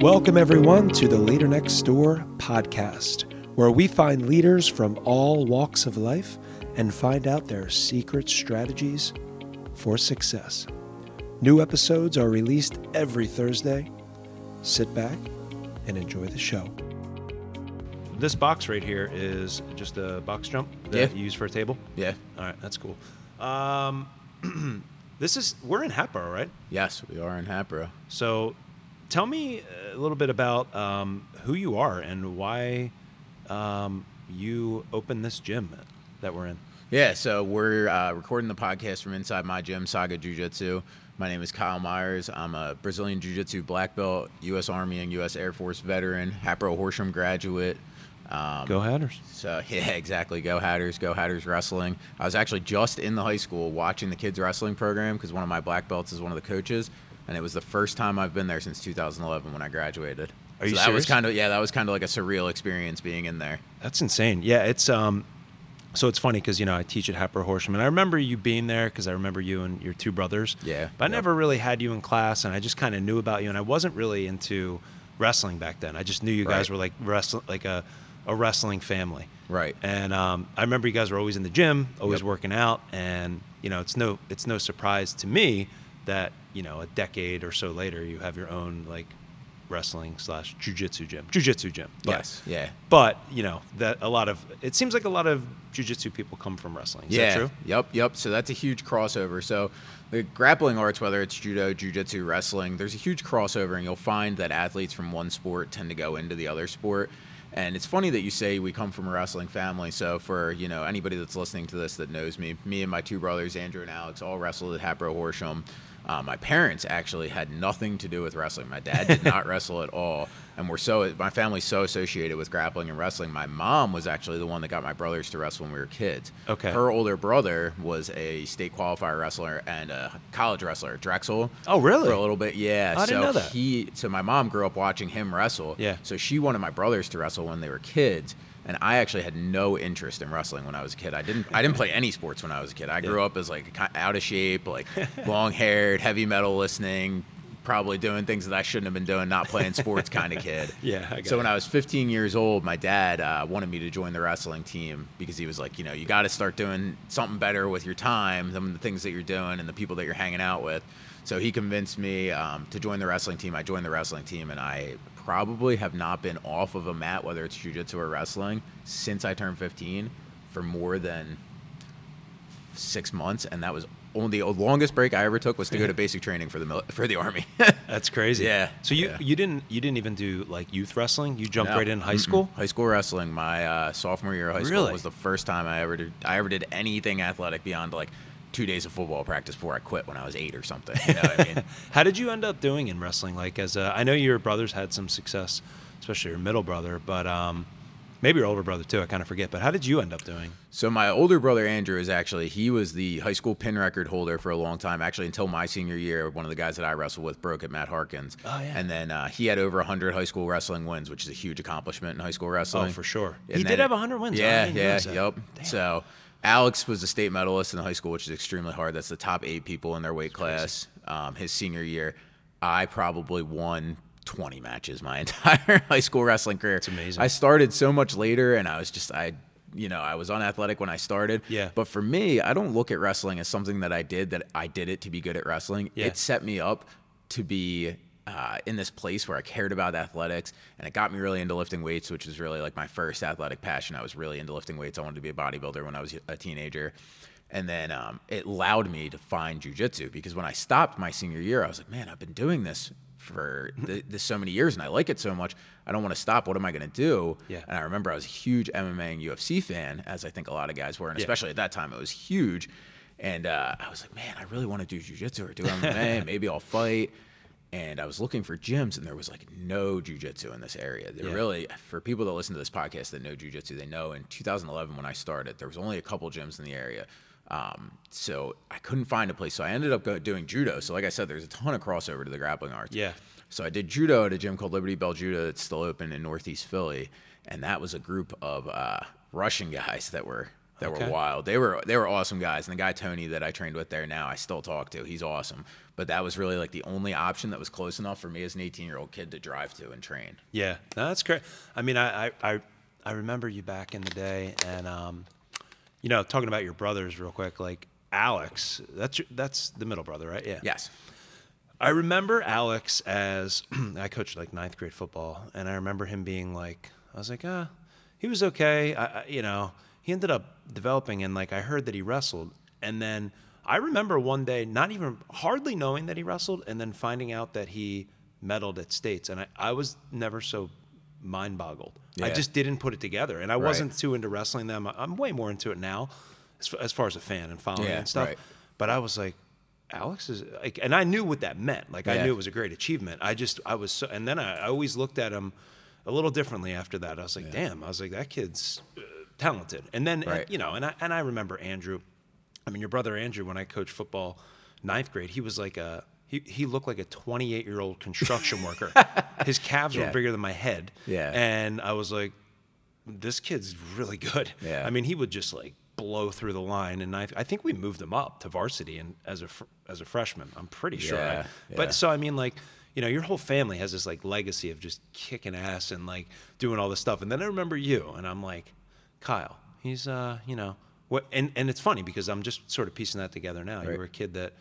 Welcome, everyone, to the Leader Next Door podcast, where we find leaders from all walks of life and find out their secret strategies for success. New episodes are released every Thursday. Sit back and enjoy the show. This box right here is just a box jump that Yeah. you use for a table. Yeah. All right, that's cool. Um, this is we're in Hatboro, right? Yes, we are in Hatboro. So, tell me a little bit about um, who you are and why um, you opened this gym that we're in. Yeah, so we're uh, recording the podcast from inside my gym, Saga Jiu Jitsu. My name is Kyle Myers. I'm a Brazilian Jiu Jitsu black belt, U.S. Army and U.S. Air Force veteran, Hatboro Horsham graduate. Um, Go Hatters! So yeah, exactly. Go Hatters, go Hatters wrestling. I was actually just in the high school watching the kids wrestling program because one of my black belts is one of the coaches, and it was the first time I've been there since 2011 when I graduated. Are you so that was kind of yeah, that was kind of like a surreal experience being in there. That's insane. Yeah, it's um, so it's funny because you know I teach at Hatboro Horsham, and I remember you being there because I remember you and your two brothers. Yeah, but I yep. never really had you in class, and I just kind of knew about you, and I wasn't really into wrestling back then. I just knew you guys Right. were like wrestling, like a a wrestling family. Right. And um, I remember you guys were always in the gym, always Yep. working out, and you know it's no it's no surprise to me that you know a decade or so later you have your own like wrestling slash jujitsu gym, jujitsu gym. But- Yes. Yeah. But you know that a lot of it seems like a lot of jujitsu people come from wrestling. Is yeah. that true? Yep. Yep. So that's a huge crossover. So the grappling arts, whether it's judo, jujitsu, wrestling, there's a huge crossover, and you'll find that athletes from one sport tend to go into the other sport. And it's funny that you say we come from a wrestling family. So for you know anybody that's listening to this that knows me, me and my two brothers, Andrew and Alex, all wrestled at Hatboro Horsham. Uh, my parents actually had nothing to do with wrestling. My dad did not wrestle at all, and we're so my family's so associated with grappling and wrestling. My mom was actually the one that got my brothers to wrestle when we were kids. Okay. Her older brother was a state qualifier wrestler and a college wrestler Drexel. Oh, really? For a little bit, yeah. I so didn't know that. He, so my mom grew up watching him wrestle. Yeah. So she wanted my brothers to wrestle when they were kids, and I actually had no interest in wrestling when I was a kid. I didn't. I didn't play any sports when I was a kid. I grew Yeah. up as like out of shape, like long haired, heavy metal listening. Probably doing things that I shouldn't have been doing, not playing sports kind of kid. Yeah, so when. I was 15 years old, my dad uh, wanted me to join the wrestling team because he was like, you know, you got to start doing something better with your time than the things that you're doing and the people that you're hanging out with. So he convinced me um, to join the wrestling team. I joined the wrestling team, and I probably have not been off of a mat, whether it's jujitsu or wrestling, since I turned 15 for more than six months, and that was only the longest break I ever took was to go to basic training for the mil- for the army. That's crazy. Yeah, So you yeah. you didn't you didn't even do like youth wrestling? You jumped No. right in high Mm-mm. school? High school wrestling. My uh, sophomore year of high Really? school was the first time I ever did. I ever did anything athletic beyond like two days of football practice before I quit when I was eight or something. You know what I mean? How did you end up doing in wrestling? Like as a, I know your brothers had some success, especially your middle brother, but um, maybe your older brother too. I kind of forget. But how did you end up doing? So my older brother Andrew is actually he was the high school pin record holder for a long time. Actually, until my senior year, one of the guys that I wrestled with broke it, Matt Harkins. Oh, yeah. And then uh, he had over 100 high school wrestling wins, which is a huge accomplishment in high school wrestling. Oh, for sure. And he did have it- 100 wins. Yeah, yeah, yep. Damn. So Alex was a state medalist in high school, which is extremely hard. That's the top eight people in their weight class. Um, his senior year, I probably won 20 matches my entire high school wrestling career. It's amazing. I started so much later, and I was just I. You know, I was unathletic when I started. Yeah. But for me, I don't look at wrestling as something that I did that I did it to be good at wrestling. Yeah. It set me up to be uh, in this place where I cared about athletics, and it got me really into lifting weights, which was really like my first athletic passion. I was really into lifting weights. I wanted to be a bodybuilder when I was a teenager. And then um, it allowed me to find jujitsu because when I stopped my senior year, I was like, man, I've been doing this for th- this so many years and I like it so much. I don't want to stop. What am I going to do? Yeah. And I remember I was a huge MMA and UFC fan, as I think a lot of guys were, and Yeah. especially at that time, it was huge. And uh, I was like, man, I really want to do jujitsu or do MMA. Maybe I'll fight. And I was looking for gyms, and there was like no jujitsu in this area. There Yeah. really, for people that listen to this podcast that know jujitsu, they know in 2011 when I started, there was only a couple gyms in the area. Um, so I couldn't find a place. So I ended up go, doing judo. So like I said, there's a ton of crossover to the grappling arts. Yeah. So I did judo at a gym called Liberty Bell Judo that's still open in Northeast Philly, and that was a group of uh, Russian guys that were that Okay. were wild. They were they were awesome guys. And the guy Tony that I trained with there now, I still talk to. He's awesome. But that was really like the only option that was close enough for me as an 18 year old kid to drive to and train. Yeah, no, that's great. I mean, I, I, I, I remember you back in the day, and um, you know, talking about your brothers real quick, like Alex. That's your, that's the middle brother, right? Yeah. Yes. I remember Alex as I coached like ninth grade football, and I remember him being like, I was like, ah, he was okay. I, I, you know, he ended up developing, and like I heard that he wrestled, and then I remember one day not even hardly knowing that he wrestled, and then finding out that he medaled at states, and I, I was never so mind boggled. I just didn't put it together, and I Right. wasn't too into wrestling them. I'm way more into it now, as, as far as a fan and following Yeah, and stuff. right. But I was like, Alex is like, and I knew what that meant. Like I knew it was a great achievement. I just, I was so, and then I, I always looked at him a little differently after that. I was like, damn, I was like, that kid's talented. And then, and, you know, and I, and I remember Andrew, I mean, your brother Andrew, when I coached football ninth grade, he was like a, he, he looked like a 28 year old construction worker. His calves were bigger than my head. Yeah. And I was like, this kid's really good. Yeah. I mean, he would just like blow through the line, and I, I think we moved him up to varsity and as a as a freshman. I'm pretty sure. Yeah, right? yeah. But so I mean, like, you know, your whole family has this like legacy of just kicking ass and like doing all this stuff. And then I remember you, and I'm like, Kyle, he's uh, you know, what? And and it's funny because I'm just sort of piecing that together now. You were a kid that.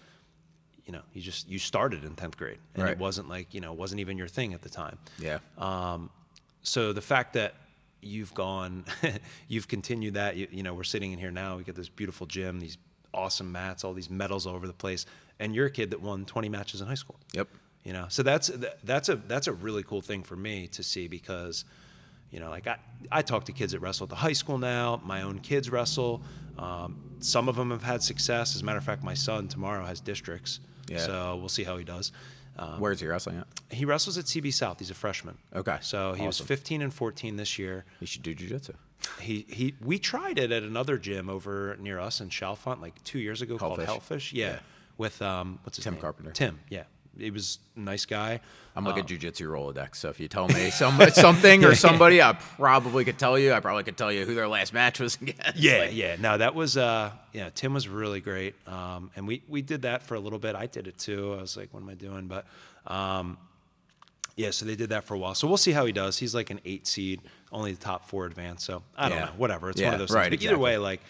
You know, you just you started in tenth grade, and Right. it wasn't like you know, it wasn't even your thing at the time Yeah. Um, so the fact that you've gone you've continued that you, you know we're sitting in here now we get this beautiful gym these awesome mats all these medals all over the place and you're a kid that won 20 matches in high school Yep. you know so that's that's a that's a really cool thing for me to see because you know like i i talk to kids that wrestle at the high school now my own kids wrestle um, some of them have had success as a matter of fact my son tomorrow has districts Yeah. so we'll see how he does um, Where's he wrestling at? he wrestles at cb south he's a freshman Okay. so he was 15 and 14 this year He should do jujitsu. he he we tried it at another gym over near us in Chalfont like two years ago called Hellfish. Hellfish. Yeah, Yeah. with um what's his Tim name? Carpenter. Tim. Yeah, he was a nice guy. I'm like Uh, a jujitsu Rolodex. So if you tell me some, something or somebody, I probably could tell you. I probably could tell you who their last match was against. Yeah, Like, yeah. No, that was uh yeah, Tim was really great. Um and we we did that for a little bit. I did it too. I was like, what am I doing? But um yeah, so they did that for a while. So we'll see how he does. He's like an eight seed, only the top four advance. So I don't Yeah. know. Whatever. It's one of those right, things. But either way, like,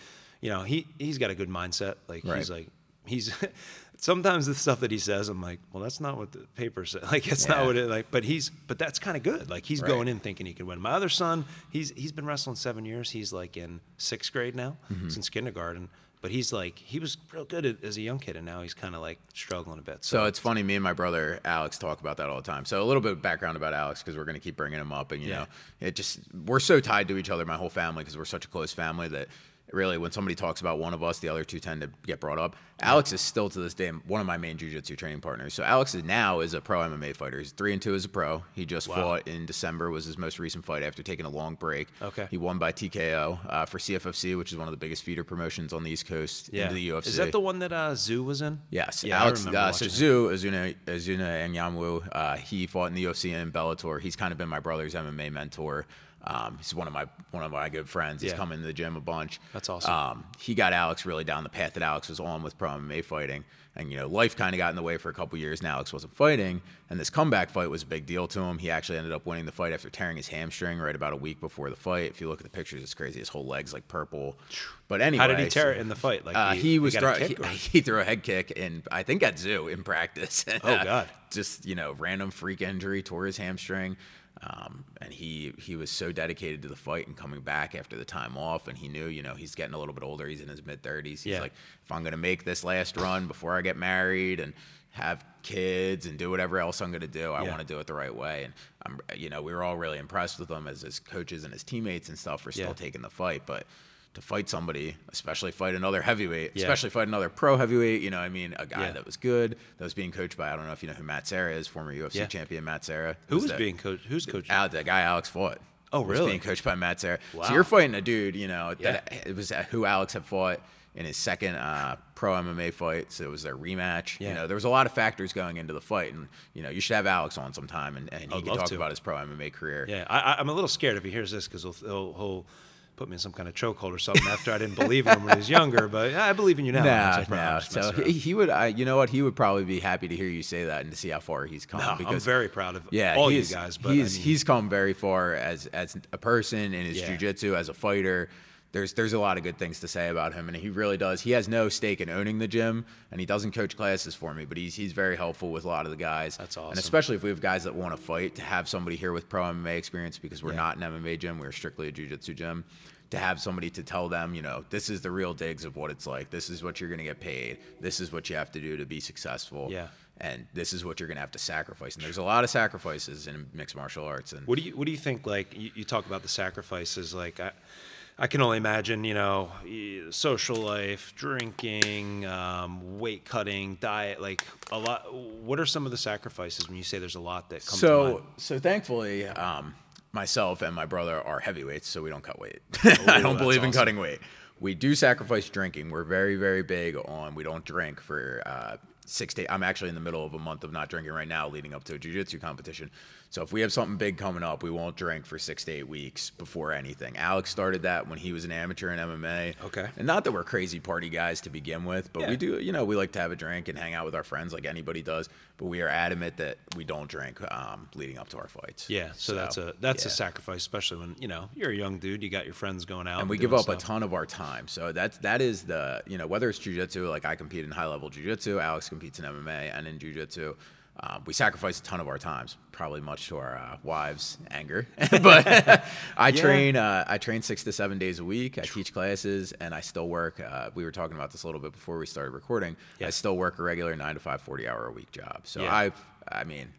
you know, he he's got a good mindset. Like he's like he's sometimes the stuff that he says, I'm like, well, that's not what the paper said. Like it's not what it like. But he's but that's kind of good. Like he's Right. going in thinking he can win. My other son, he's he's been wrestling seven years. He's like in sixth grade now, Mm-hmm. since kindergarten. But he's like he was real good at, as a young kid, and now he's kind of like struggling a bit. So it's funny. Me and my brother Alex talk about that all the time. So a little bit of background about Alex because we're going to keep bringing him up, and you Yeah. know, it just we're so tied to each other, my whole family, because we're such a close family that really when somebody talks about one of us, the other two tend to get brought up. Alex is still to this day one of my main jiu-jitsu training partners. So Alex is now is a pro MMA fighter. He's three and two as a pro. He just Wow. fought in December was his most recent fight after taking a long break. Okay. He won by TKO uh, for CFFC, which is one of the biggest feeder promotions on the East Coast yeah. into the UFC. Is that the one that uh, Zoo was in? Yes, Yeah, Alex. I remember Uh, so. Zoo Azunna Azunna Anyanwu, uh, he fought in the UFC and Bellator. He's kind of been my brother's MMA mentor. Um, he's one of my one of my good friends. He's Yeah. come into the gym a bunch. That's awesome. Um, he got Alex really down the path that Alex was on with pro MMA fighting, and you know life kind of got in the way for a couple years. Now Alex wasn't fighting, and this comeback fight was a big deal to him. He actually ended up winning the fight after tearing his hamstring right about a week before the fight. If you look at the pictures, it's crazy. His whole leg's like purple. But anyway, How did he tear so- it in the fight? Like uh, he, was got throw, he, he threw a head kick and I think at zoo in practice. Oh, God. Just you know, random freak injury, tore his hamstring, um, and he he was so dedicated to the fight and coming back after the time off, and he knew you know he's getting a little bit older. He's in his mid thirties. He's Yeah. like, if I'm gonna make this last run before I get married and have kids and do whatever else I'm gonna do, I Yeah. want to do it the right way. And I'm you know we were all really impressed with him as his coaches and his teammates and stuff for still Yeah. taking the fight, but. To fight somebody, especially fight another heavyweight, Yeah. especially fight another pro heavyweight. You know, I mean, a guy Yeah. that was good, that was being coached by I don't know if you know who Matt Serra is, former UFC Yeah. champion Matt Serra. Who was being coached? Who's coaching? Al, the guy Alex fought. Oh, was really? being coached by Matt Serra. Wow. So you're fighting a dude, you know, that it was who Alex had fought in his second uh, pro MMA fight. So it was their rematch. Yeah. You know, there was a lot of factors going into the fight, and you know, you should have Alex on sometime, and, and he I'd can talk to. about his pro MMA career. Yeah, I, I'm a little scared if he hears this because he'll, he'll, he'll put me in some kind of chokehold or something after I didn't believe in him when he was younger. But yeah, I believe in you now. No nah. So he, he would, I, you know what? He would probably be happy to hear you say that and to see how far he's come. No, I'm very proud of yeah, all you guys. But he's I mean, he's come very far as as a person in his Yeah. jujitsu, as a fighter. There's there's a lot of good things to say about him, and he really does. He has no stake in owning the gym, and he doesn't coach classes for me, but he's he's very helpful with a lot of the guys. That's awesome. And especially if we have guys that want to fight, to have somebody here with pro MMA experience because we're Yeah. not an MMA gym, we're strictly a jujitsu gym. To have somebody to tell them, you know, this is the real digs of what it's like. This is what you're going to get paid. This is what you have to do to be successful Yeah. and this is what you're gonna have to sacrifice. And there's a lot of sacrifices in mixed martial arts. And What do you What do you think? Like you, you talk about the sacrifices. Like I, I can only imagine. You know, social life, drinking, um, weight cutting, diet. Like a lot. What are some of the sacrifices when you say there's a lot that comes? so, so thankfully, um, myself and my brother are heavyweights, so we don't cut weight. I don't believe in awesome. cutting weight. We do sacrifice drinking. We're very, very big on we don't drink for uh, six days. I'm actually in the middle of a month of not drinking right now, leading up to a jujitsu competition. So if we have something big coming up, we won't drink for six to eight weeks before anything. Alex started that when he was an amateur in MMA. Okay. And not that we're crazy party guys to begin with, but Yeah. we do, you know, we like to have a drink and hang out with our friends like anybody does. But we are adamant that we don't drink um, leading up to our fights. Yeah, so, that's a that's a sacrifice, especially when you know you're a young dude. You got your friends going out, and we doing give up stuff. a ton of our time. So that's that is the you know whether it's jujitsu, like I compete in high level jujitsu, Alex competes in MMA and in jujitsu. Um, we sacrifice a ton of our times, probably much to our uh, wives' anger. but I train uh, I train six to seven days a week. I teach classes, and I still work. Uh, we were talking about this a little bit before we started recording. Yeah. I still work a regular nine to five, 40 hour a week job. So Yeah. I I mean.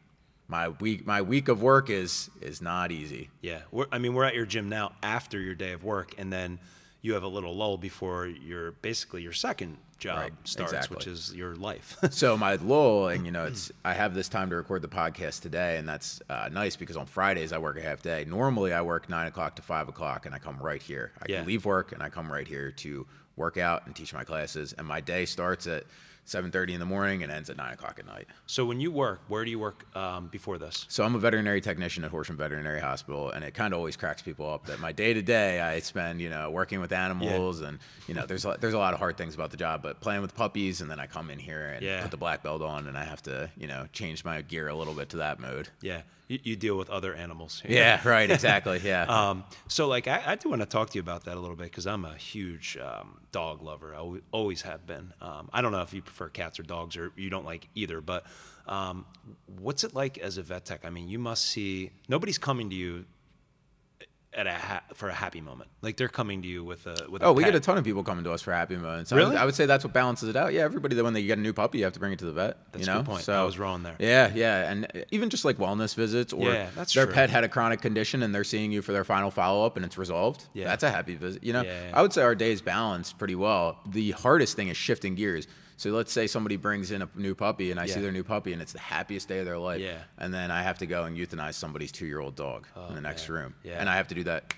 My week, my week of work is is not easy. Yeah, we're, I mean, we're at your gym now after your day of work, and then you have a little lull before your basically your second job Right, starts, exactly. which is your life. So my lull, and you know, it's I have this time to record the podcast today, and that's uh, nice because on Fridays I work a half day. Normally I work nine o'clock to five o'clock, and I come right here. I Yeah. leave work and I come right here to work out and teach my classes, and my day starts at seven thirty in the morning and ends at nine o'clock at night. so when you work, where do you work um, before this? So I'm a veterinary technician at Horsham Veterinary Hospital, and it kind of always cracks people up that my day to day I spend, you know, working with animals, and you know, there's a, there's a lot of hard things about the job, but playing with puppies, and then I come in here and Yeah. put the black belt on, and I have to, you know, change my gear a little bit to that mode. Yeah, you, you deal with other animals. Yeah, right, exactly, yeah. Um, so like I, I do want to talk to you about that a little bit because I'm a huge um, dog lover. I always have been. Um, I don't know if you prefer cats or dogs or you don't like either, but um, what's it like as a vet tech? I mean, you must see nobody's coming to you at a ha- for a happy moment. Like they're coming to you with a with. A Oh, a we pet. get a ton of people coming to us for happy moments. I Really? would, I would say that's what balances it out. Yeah, everybody that when they get a new puppy, you have to bring it to the vet. That's you a good point. So I was wrong there. Yeah, yeah, and even just like wellness visits, or Yeah, that's their true. pet had a chronic condition and they're seeing you for their final follow up and it's resolved. Yeah. that's a happy visit. You know, Yeah, yeah. I would say our days balance pretty well. The hardest thing is shifting gears. So let's say somebody brings in a new puppy and I Yeah. see their new puppy and it's the happiest day of their life. Yeah. And then I have to go and euthanize somebody's two year old dog in the next man. room. Yeah. And I have to do that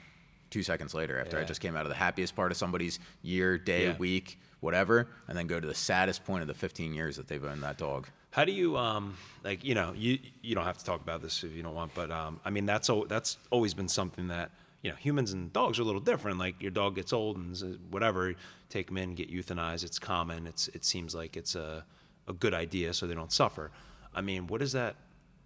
two seconds later after I just came out of the happiest part of somebody's year, day, Yeah. week, whatever, and then go to the saddest point of the 15 years that they've owned that dog. How do you um like you know you you don't have to talk about this if you don't want, but um I mean that's that's always been something that you know humans and dogs are a little different. Like your dog gets old and whatever, take in, get euthanized. It's common. It's it seems like it's a a good idea so they don't suffer. I mean, what does that?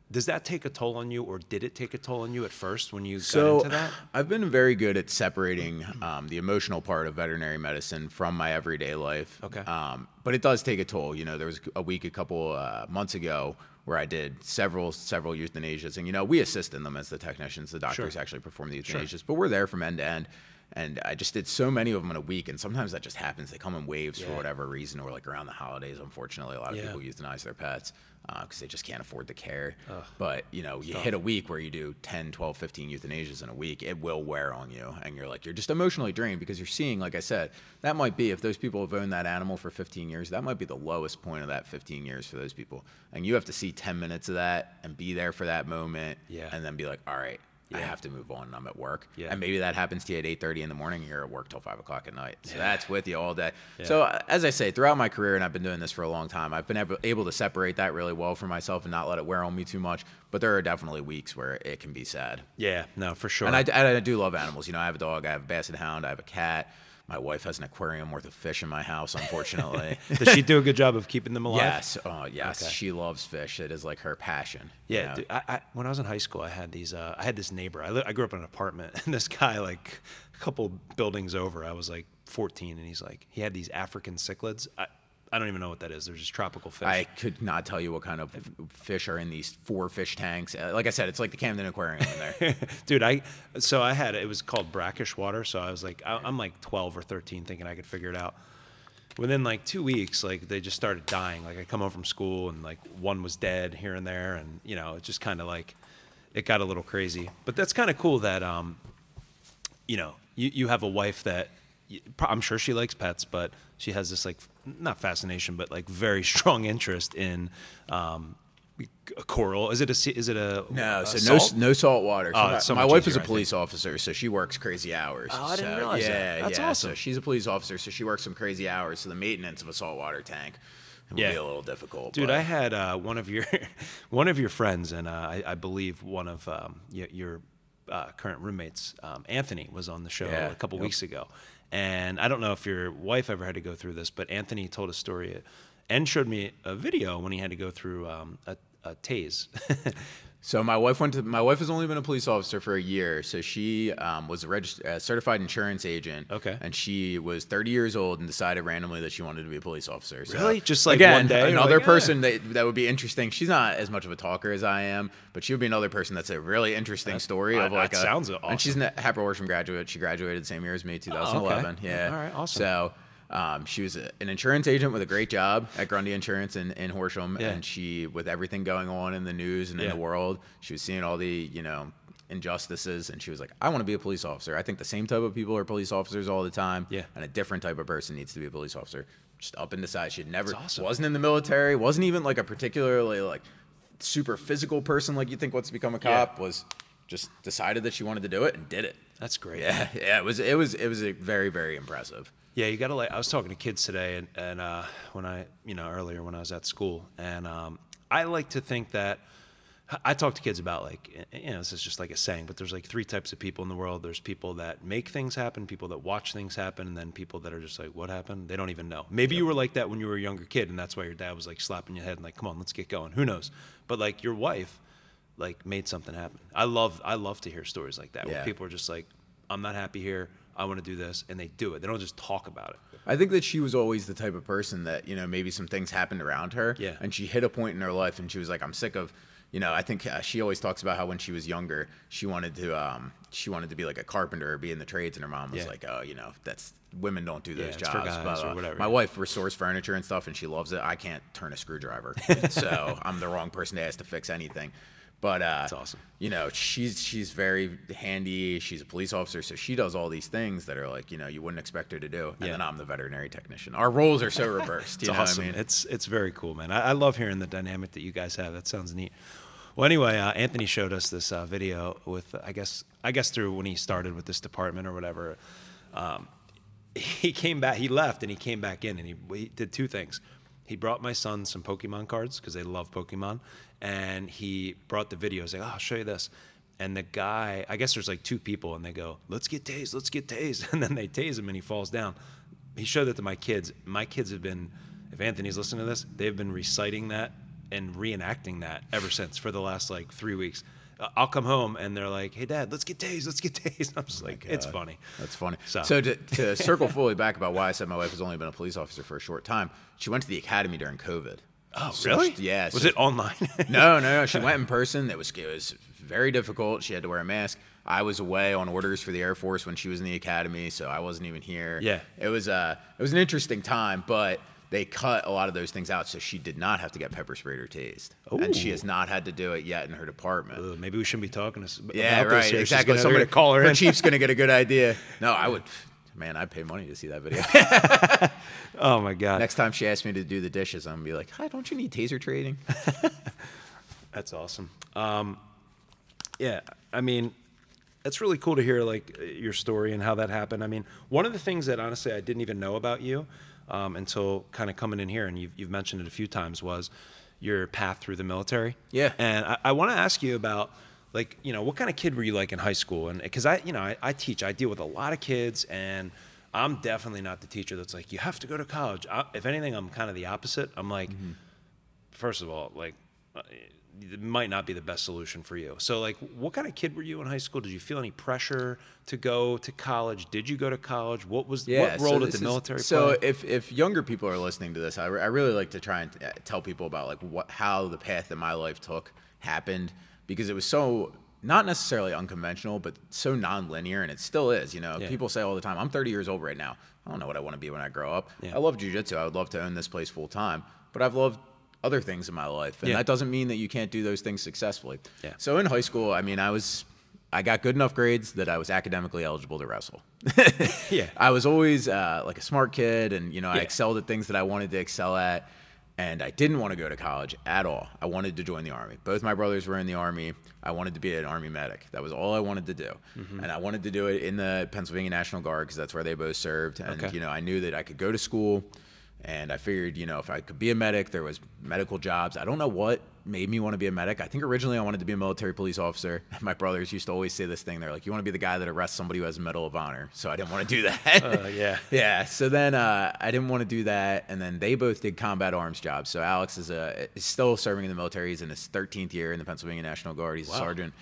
Does that take a toll on you, or did it take a toll on you at first when you got So into that? I've been very good at separating um, the emotional part of veterinary medicine from my everyday life. Okay. Um, but it does take a toll. You know, there was a week a couple uh, months ago where I did several several euthanasias, and you know we assist in them as the technicians. The doctors Sure. actually perform the euthanasias, but we're there from end to end. And I just did so many of them in a week, and sometimes that just happens. They come in waves for whatever reason, or like around the holidays. Unfortunately, a lot of Yeah. people euthanize their pets uh, because they just can't afford the care. But you know, you hit a week where you do 10, 12, 15 euthanasias in a week, it will wear on you. And you're like, you're just emotionally drained because you're seeing, like I said, that might be, if those people have owned that animal for 15 years, that might be the lowest point of that 15 years for those people. And you have to see 10 minutes of that and be there for that moment Yeah. and then be like, all right, I have to move on. and I'm at work. Yeah. And maybe that happens to you at 8:30 in the morning. and You're at work till five o'clock at night. So that's with you all day. Yeah. So uh, as I say, throughout my career, and I've been doing this for a long time, I've been able, able to separate that really well for myself and not let it wear on me too much. But there are definitely weeks where it can be sad. Yeah, no, for sure. And I, and I do love animals. You know, I have a dog, I have a basset hound, I have a cat. My wife has an aquarium worth of fish in my house, unfortunately. Does she do a good job of keeping them alive? yes, oh yes, Okay. she loves fish. It is like her passion. you Yeah, know? dude, I, I, when I was in high school, I had these. Uh, I had this neighbor. I, li- I grew up in an apartment, and this guy, like a couple buildings over, I was like 14, and he's like, he had these African cichlids. I, I don't even know what that is. They're just tropical fish. I could not tell you what kind of fish are in these four fish tanks. Uh, Like I said, it's like the Camden Aquarium in there. dude i so i had it was called brackish water so i was like I, i'm like 12 or 13 thinking i could figure it out within like two weeks like they just started dying like i come home from school and like one was dead here and there and you know it just kind of like it got a little crazy but that's kind of cool that um you know you, you have a wife that i'm sure she likes pets but she has this like not fascination but like very strong interest in um a coral is it a is it a No, a so no, salt? no salt water. So Oh, my, so my much wife is a police officer, so she works crazy hours. Oh, I didn't So, realize that. yeah, That's yeah, awesome. So she's a police officer, so she works some crazy hours. So the maintenance of a saltwater tank would Yeah. be a little difficult. Dude, but- I had uh, one of your one of your friends, and uh, I, I believe one of um, your, your uh, current roommates, um, Anthony, was on the show Yeah, a couple yep. weeks ago. And I don't know if your wife ever had to go through this, but Anthony told a story and showed me a video when he had to go through um, a, a tase. So my wife went to. My wife has only been a police officer for a year. So she um, was a regist- uh, certified insurance agent. Okay. And she was 30 years old and decided randomly that she wanted to be a police officer. So, Really? Just, like, again, one day, another like, person that that would be interesting. She's not as much of a talker as I am, but she would be another person that's a really interesting story of that like a. sounds awesome. And she's a Hatboro Horsham graduate. She graduated the same year as me, 2011. Yeah. All right, awesome. So. Um, she was a, an insurance agent with a great job at Grundy Insurance in, in Horsham, Yeah. and she, with everything going on in the news and in the world, she was seeing all the, you know, injustices, and she was like, "I want to be a police officer. I think the same type of people are police officers all the time, Yeah. and a different type of person needs to be a police officer." Just up and decide. She'd never awesome. wasn't in the military, wasn't even like a particularly like super physical person like you think wants to become a Yeah. cop. Was just decided that she wanted to do it and did it. That's great. Yeah, yeah. It was it was it was a very very impressive. Yeah, you gotta like. I was talking to kids today, and, and uh, when I, you know, earlier when I was at school, and um, I like to think that I talk to kids about like, you know, this is just like a saying, but there's like three types of people in the world. There's people that make things happen, people that watch things happen, and then people that are just like, what happened? They don't even know. Maybe you were like that when you were a younger kid, and that's why your dad was like slapping your head and like, come on, let's get going. Who knows? But like your wife, like made something happen. I love, I love to hear stories like that where people are just like, I'm not happy here. I want to do this, and they do it. They don't just talk about it. I think that she was always the type of person that, you know, maybe some things happened around her. Yeah. And she hit a point in her life and she was like, I'm sick of, you know, I think uh, she always talks about how when she was younger, she wanted to, um, she wanted to be like a carpenter or be in the trades. And her mom was Yeah. like, oh, you know, that's, women don't do those for jobs. guys blah, or blah. whatever. My wife restores furniture and stuff and she loves it. I can't turn a screwdriver. so I'm the wrong person to ask to fix anything. But uh, That's awesome. you know, she's she's very handy. She's a police officer, so she does all these things that are like, you know, you wouldn't expect her to do. And Yeah. then I'm the veterinary technician. Our roles are so reversed. It's you know awesome. what I mean? It's it's very cool, man. I, I love hearing the dynamic that you guys have. That sounds neat. Well, anyway, uh, Anthony showed us this uh, video with I guess I guess through when he started with this department or whatever. Um, he came back. He left and he came back in and he, he did two things. He brought my son some Pokemon cards because they love Pokemon, and he brought the videos. Like, oh, I'll show you this. And the guy, I guess there's like two people, and they go, "Let's get tased, let's get tased," and then they tase him, and he falls down. He showed that to my kids. My kids have been, if Anthony's listening to this, they've been reciting that and reenacting that ever since for the last like three weeks. I'll come home and they're like, "Hey, Dad, let's get tased, let's get tased." I'm just oh like, it's funny. That's funny. So- So, to, to circle fully back about why I said my wife has only been a police officer for a short time, she went to the academy during COVID. Oh, So really? she- yeah. Was so- it online? no, no, no. She went in person. It was it was very difficult. She had to wear a mask. I was away on orders for the Air Force when she was in the academy, so I wasn't even here. Yeah. It was uh it was an interesting time, but they cut a lot of those things out, so she did not have to get pepper sprayed or tased, and she has not had to do it yet in her department. Ugh, maybe we shouldn't be talking to, yeah, right. Exactly. Somebody call her Her in. chief's gonna get a good idea. No, I would. Man, I'd pay money to see that video. Oh my god, Next time she asks me to do the dishes, I'm gonna be like, "Hi, don't you need taser trading?" that's awesome. Um, yeah, I mean, that's really cool to hear like your story and how that happened. I mean, one of the things that honestly I didn't even know about you um, until kind of coming in here, and you've, you've mentioned it a few times, was your path through the military. Yeah. And I, I want to ask you about like you know what kind of kid were you like in high school? And because i you know I, I teach i deal with a lot of kids and i'm definitely not the teacher that's like you have to go to college. I, if anything i'm kind of the opposite. I'm like Mm-hmm. first of all like uh, it might not be the best solution for you. So like what kind of kid were you in high school? Did you feel any pressure to go to college? Did you go to college? What was what role so did the is- military So play? if if younger people are listening to this, I, re- I really like to try and uh, tell people about like what how the path that my life took happened because it was so not necessarily unconventional, but so non-linear, and it still is. You know, Yeah. people say all the time, "I'm 30 years old right now. I don't know what I want to be when I grow up. Yeah. I love jujitsu. I would love to own this place full time, but I've loved other things in my life, and Yeah. that doesn't mean that you can't do those things successfully. Yeah. So in high school, I mean, I was. I got good enough grades that I was academically eligible to wrestle. Yeah. I was always uh, like a smart kid, and you know, I Yeah. excelled at things that I wanted to excel at. And I didn't want to go to college at all. I wanted to join the army. Both my brothers were in the army. I wanted to be an army medic. That was all I wanted to do. Mm-hmm. And I wanted to do it in the Pennsylvania National Guard because that's where they both served. And Okay. you know, I knew that I could go to school. And I figured, you know, if I could be a medic, there was medical jobs. I don't know what made me want to be a medic. I think originally I wanted to be a military police officer. My brothers used to always say this thing. They're like, "You want to be the guy that arrests somebody who has a Medal of Honor." So I didn't want to do that. Uh, yeah. Yeah. So then uh, I didn't want to do that, and then they both did combat arms jobs. So Alex is a is still serving in the military. He's in his 13th year in the Pennsylvania National Guard. He's a sergeant.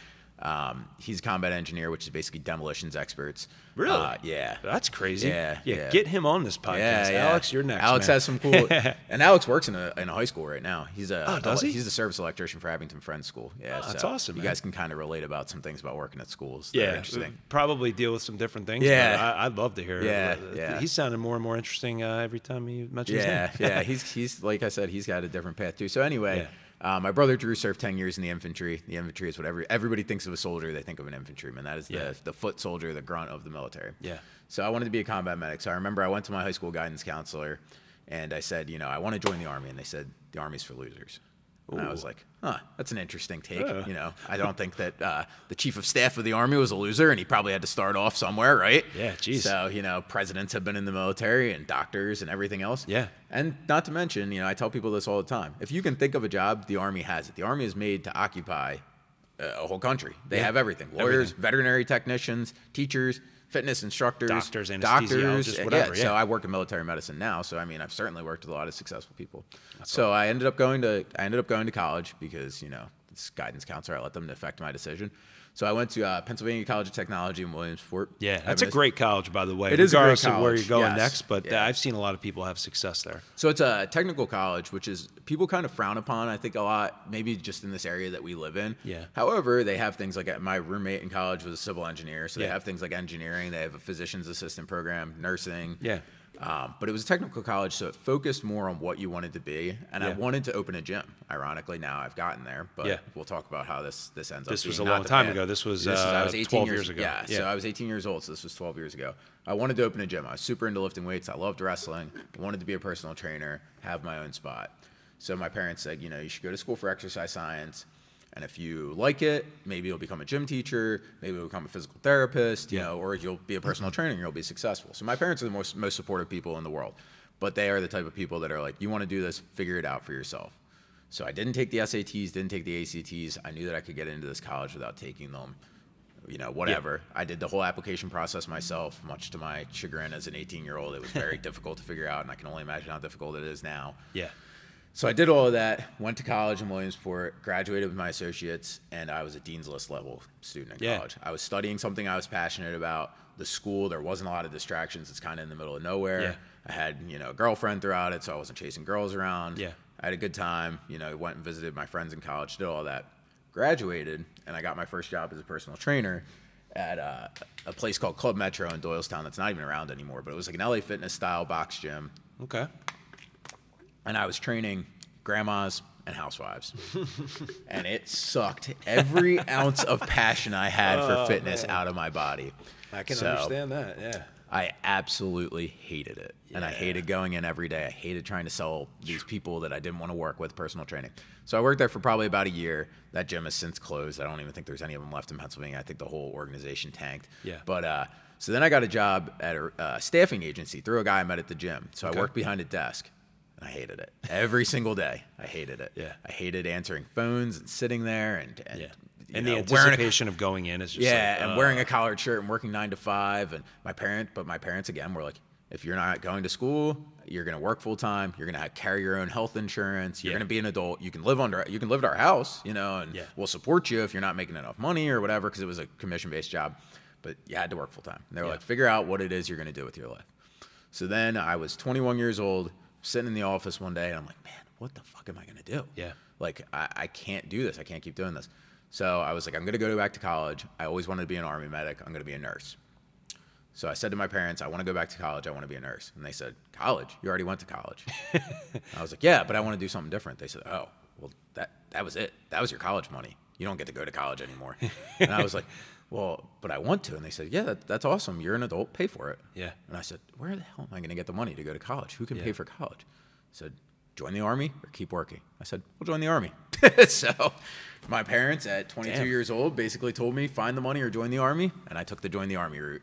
Um, he's a combat engineer, which is basically demolitions experts. Really? Uh, yeah. that's crazy Yeah, yeah yeah. get him on this podcast Yeah, alex you're next Alex man. has some cool, and Alex works in a in a high school right now. He's a Oh, does he? he's a service electrician for Abington Friends School. Yeah, Oh, that's awesome, You man. guys can kind of relate about some things about working at schools. yeah, interesting. probably deal with some different things. Yeah. but I, I'd love to hear. it. Yeah, Uh, yeah. He's sounding more and more interesting uh, every time you mention Yeah, yeah. He's he's like I said, he's got a different path too. So anyway, uh, my brother Drew served ten years in the infantry. The infantry is whatever everybody thinks of a soldier, they think of an infantryman. That is the Yeah. the foot soldier, the grunt of the military. Yeah. So I wanted to be a combat medic. So I remember I went to my high school guidance counselor, and I said, you know, I want to join the army, and they said the army's for losers. And I was like, huh, that's an interesting take. Yeah. You know, I don't think that uh, the chief of staff of the army was a loser, and he probably had to start off somewhere, right? Yeah, geez. So you know, presidents have been in the military, and doctors, and everything else. Yeah. And not to mention, you know, I tell people this all the time. If you can think of a job, the army has it. The army is made to occupy uh, a whole country. They Yeah. have everything: lawyers, Everything. veterinary technicians, teachers, fitness instructors, Doctors, doctors, whatever, yeah. So I work in military medicine now. So I mean, I've certainly worked with a lot of successful people. so I ended up going to I ended up going to college because you know this guidance counselor. I let them affect my decision. So I went to uh, Pennsylvania College of Technology in Williamsport. Yeah, that's a great college, by the way. It is a great regardless of where you're going yes. next, but uh, Yeah. I've seen a lot of people have success there. So it's a technical college, which is people kind of frown upon. I think a lot, maybe just in this area that we live in. Yeah. However, they have things like my roommate in college was a civil engineer, so Yeah. they have things like engineering. They have a physician's assistant program, nursing. Yeah. Um, but it was a technical college, so it focused more on what you wanted to be. And I wanted to open a gym. Ironically, now I've gotten there, but Yeah. we'll talk about how this this ends up. This up. was a long time ago. This was, I uh, was 18 12 years, years ago. Yeah, Yeah. so I was 18 years old, so this was 12 years ago. I wanted to open a gym. I was super into lifting weights. I loved wrestling. I wanted to be a personal trainer, have my own spot. So my parents said, you know, you should go to school for exercise science. And if you like it, maybe you'll become a gym teacher, maybe you'll become a physical therapist, you Yeah. know, or you'll be a personal mm-hmm. trainer and you'll be successful. So my parents are the most, most supportive people in the world. But they are the type of people that are like, you want to do this, figure it out for yourself. So I didn't take the SATs, didn't take the ACTs. I knew that I could get into this college without taking them. You know, whatever. I did the whole application process myself, much to my chagrin as an 18 year old. It was very difficult to figure out, and I can only imagine how difficult it is now. Yeah. So I did all of that, went to college in Williamsport, graduated with my associates, and I was a dean's list level student in Yeah. college. I was studying something I was passionate about. The school, there wasn't a lot of distractions. It's kind of in the middle of nowhere. Yeah. I had, you know, a girlfriend throughout it, so I wasn't chasing girls around. Yeah. I had a good time. You know, went and visited my friends in college, did all that. Graduated, and I got my first job as a personal trainer at uh, a place called Club Metro in Doylestown that's not even around anymore, but it was like an LA Fitness style box gym Okay. And I was training grandmas and housewives. and it sucked every ounce of passion I had for Oh, fitness man. out of my body. I can So, understand that. Yeah. I absolutely hated it. And I hated going in every day. I hated trying to sell these people that I didn't want to work with personal training. So I worked there for probably about a year. That gym has since closed. I don't even think there's any of them left in Pennsylvania. I think the whole organization tanked. Yeah. But uh, so then I got a job at a uh, staffing agency through a guy I met at the gym. So Okay. I worked behind a desk. I hated it every single day. I hated it. Yeah. I hated answering phones and sitting there and, and Yeah. And know, the wearing a- anticipation of going in is just yeah, like, and uh, wearing a collared shirt and working nine to five. And my parent, but my parents again were like, if you're not going to school, you're gonna work full time. You're gonna carry your own health insurance. You're Yeah. gonna be an adult. You can live under. You can live at our house, you know, and Yeah. we'll support you if you're not making enough money or whatever, because it was a commission based job. But you had to work full time. And they were Yeah. like, figure out what it is you're gonna do with your life. So then I was 21 years old, sitting in the office one day, and I'm like, man, what the fuck am I gonna do? Yeah. Like I, I can't do this. I can't keep doing this. So I was like, I'm gonna go back to college. I always wanted to be an army medic. I'm gonna be a nurse. So I said to my parents, I want to go back to college. I want to be a nurse. And they said, College? You already went to college. I was like, Yeah, but I want to do something different. They said, Oh, well, that that was it. That was your college money. You don't get to go to college anymore. and I was like, Well, but I want to. And they said, Yeah, that, that's awesome. You're an adult. Pay for it. Yeah. And I said, Where the hell am I going to get the money to go to college? Who can Yeah. pay for college? I said, Join the army or keep working. I said, We'll join the army. so my parents at 22 Damn. years old basically told me, Find the money or join the army. And I took the join the army route.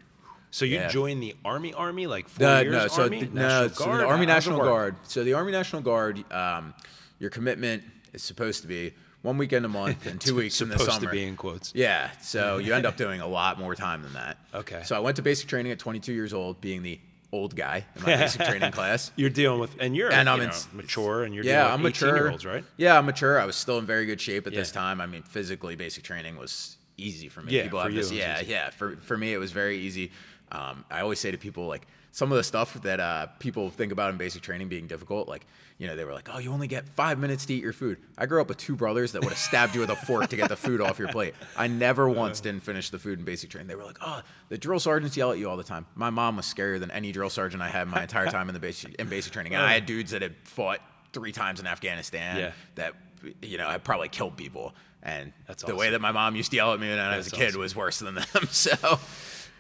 So you Yeah. joined the army, army like four Uh, years no, so army, the, no, so the Army How does it National? Guard. So the Army National Guard, um, your commitment is supposed to be one weekend a month and two weeks in the summer. Supposed to be in quotes. Yeah, so you end up doing a lot more time than that. Okay. So I went to basic training at 22 years old, being the old guy in my basic training class. You're dealing with, and you're And you I'm know, mature, and you're yeah, dealing I'm 18 mature. year olds, right? Yeah, I'm mature. I was still in very good shape at this time. I mean, physically, basic training was easy for me. Yeah, people for have you this. Yeah, easy. yeah. For for me, it was very easy. Um, I always say to people like some of the stuff that uh, people think about in basic training being difficult, like you know, they were like, "Oh, you only get five minutes to eat your food." I grew up with two brothers that would have stabbed you with a fork to get the food off your plate. I never once didn't finish the food in basic training. They were like, "Oh, the drill sergeants yell at you all the time." My mom was scarier than any drill sergeant I had my entire time in the basic in basic training, and I had dudes that had fought three times in Afghanistan Yeah. that you know had probably killed people. And That's the way that my mom used to yell at me when I was a kid awesome. was worse than them. So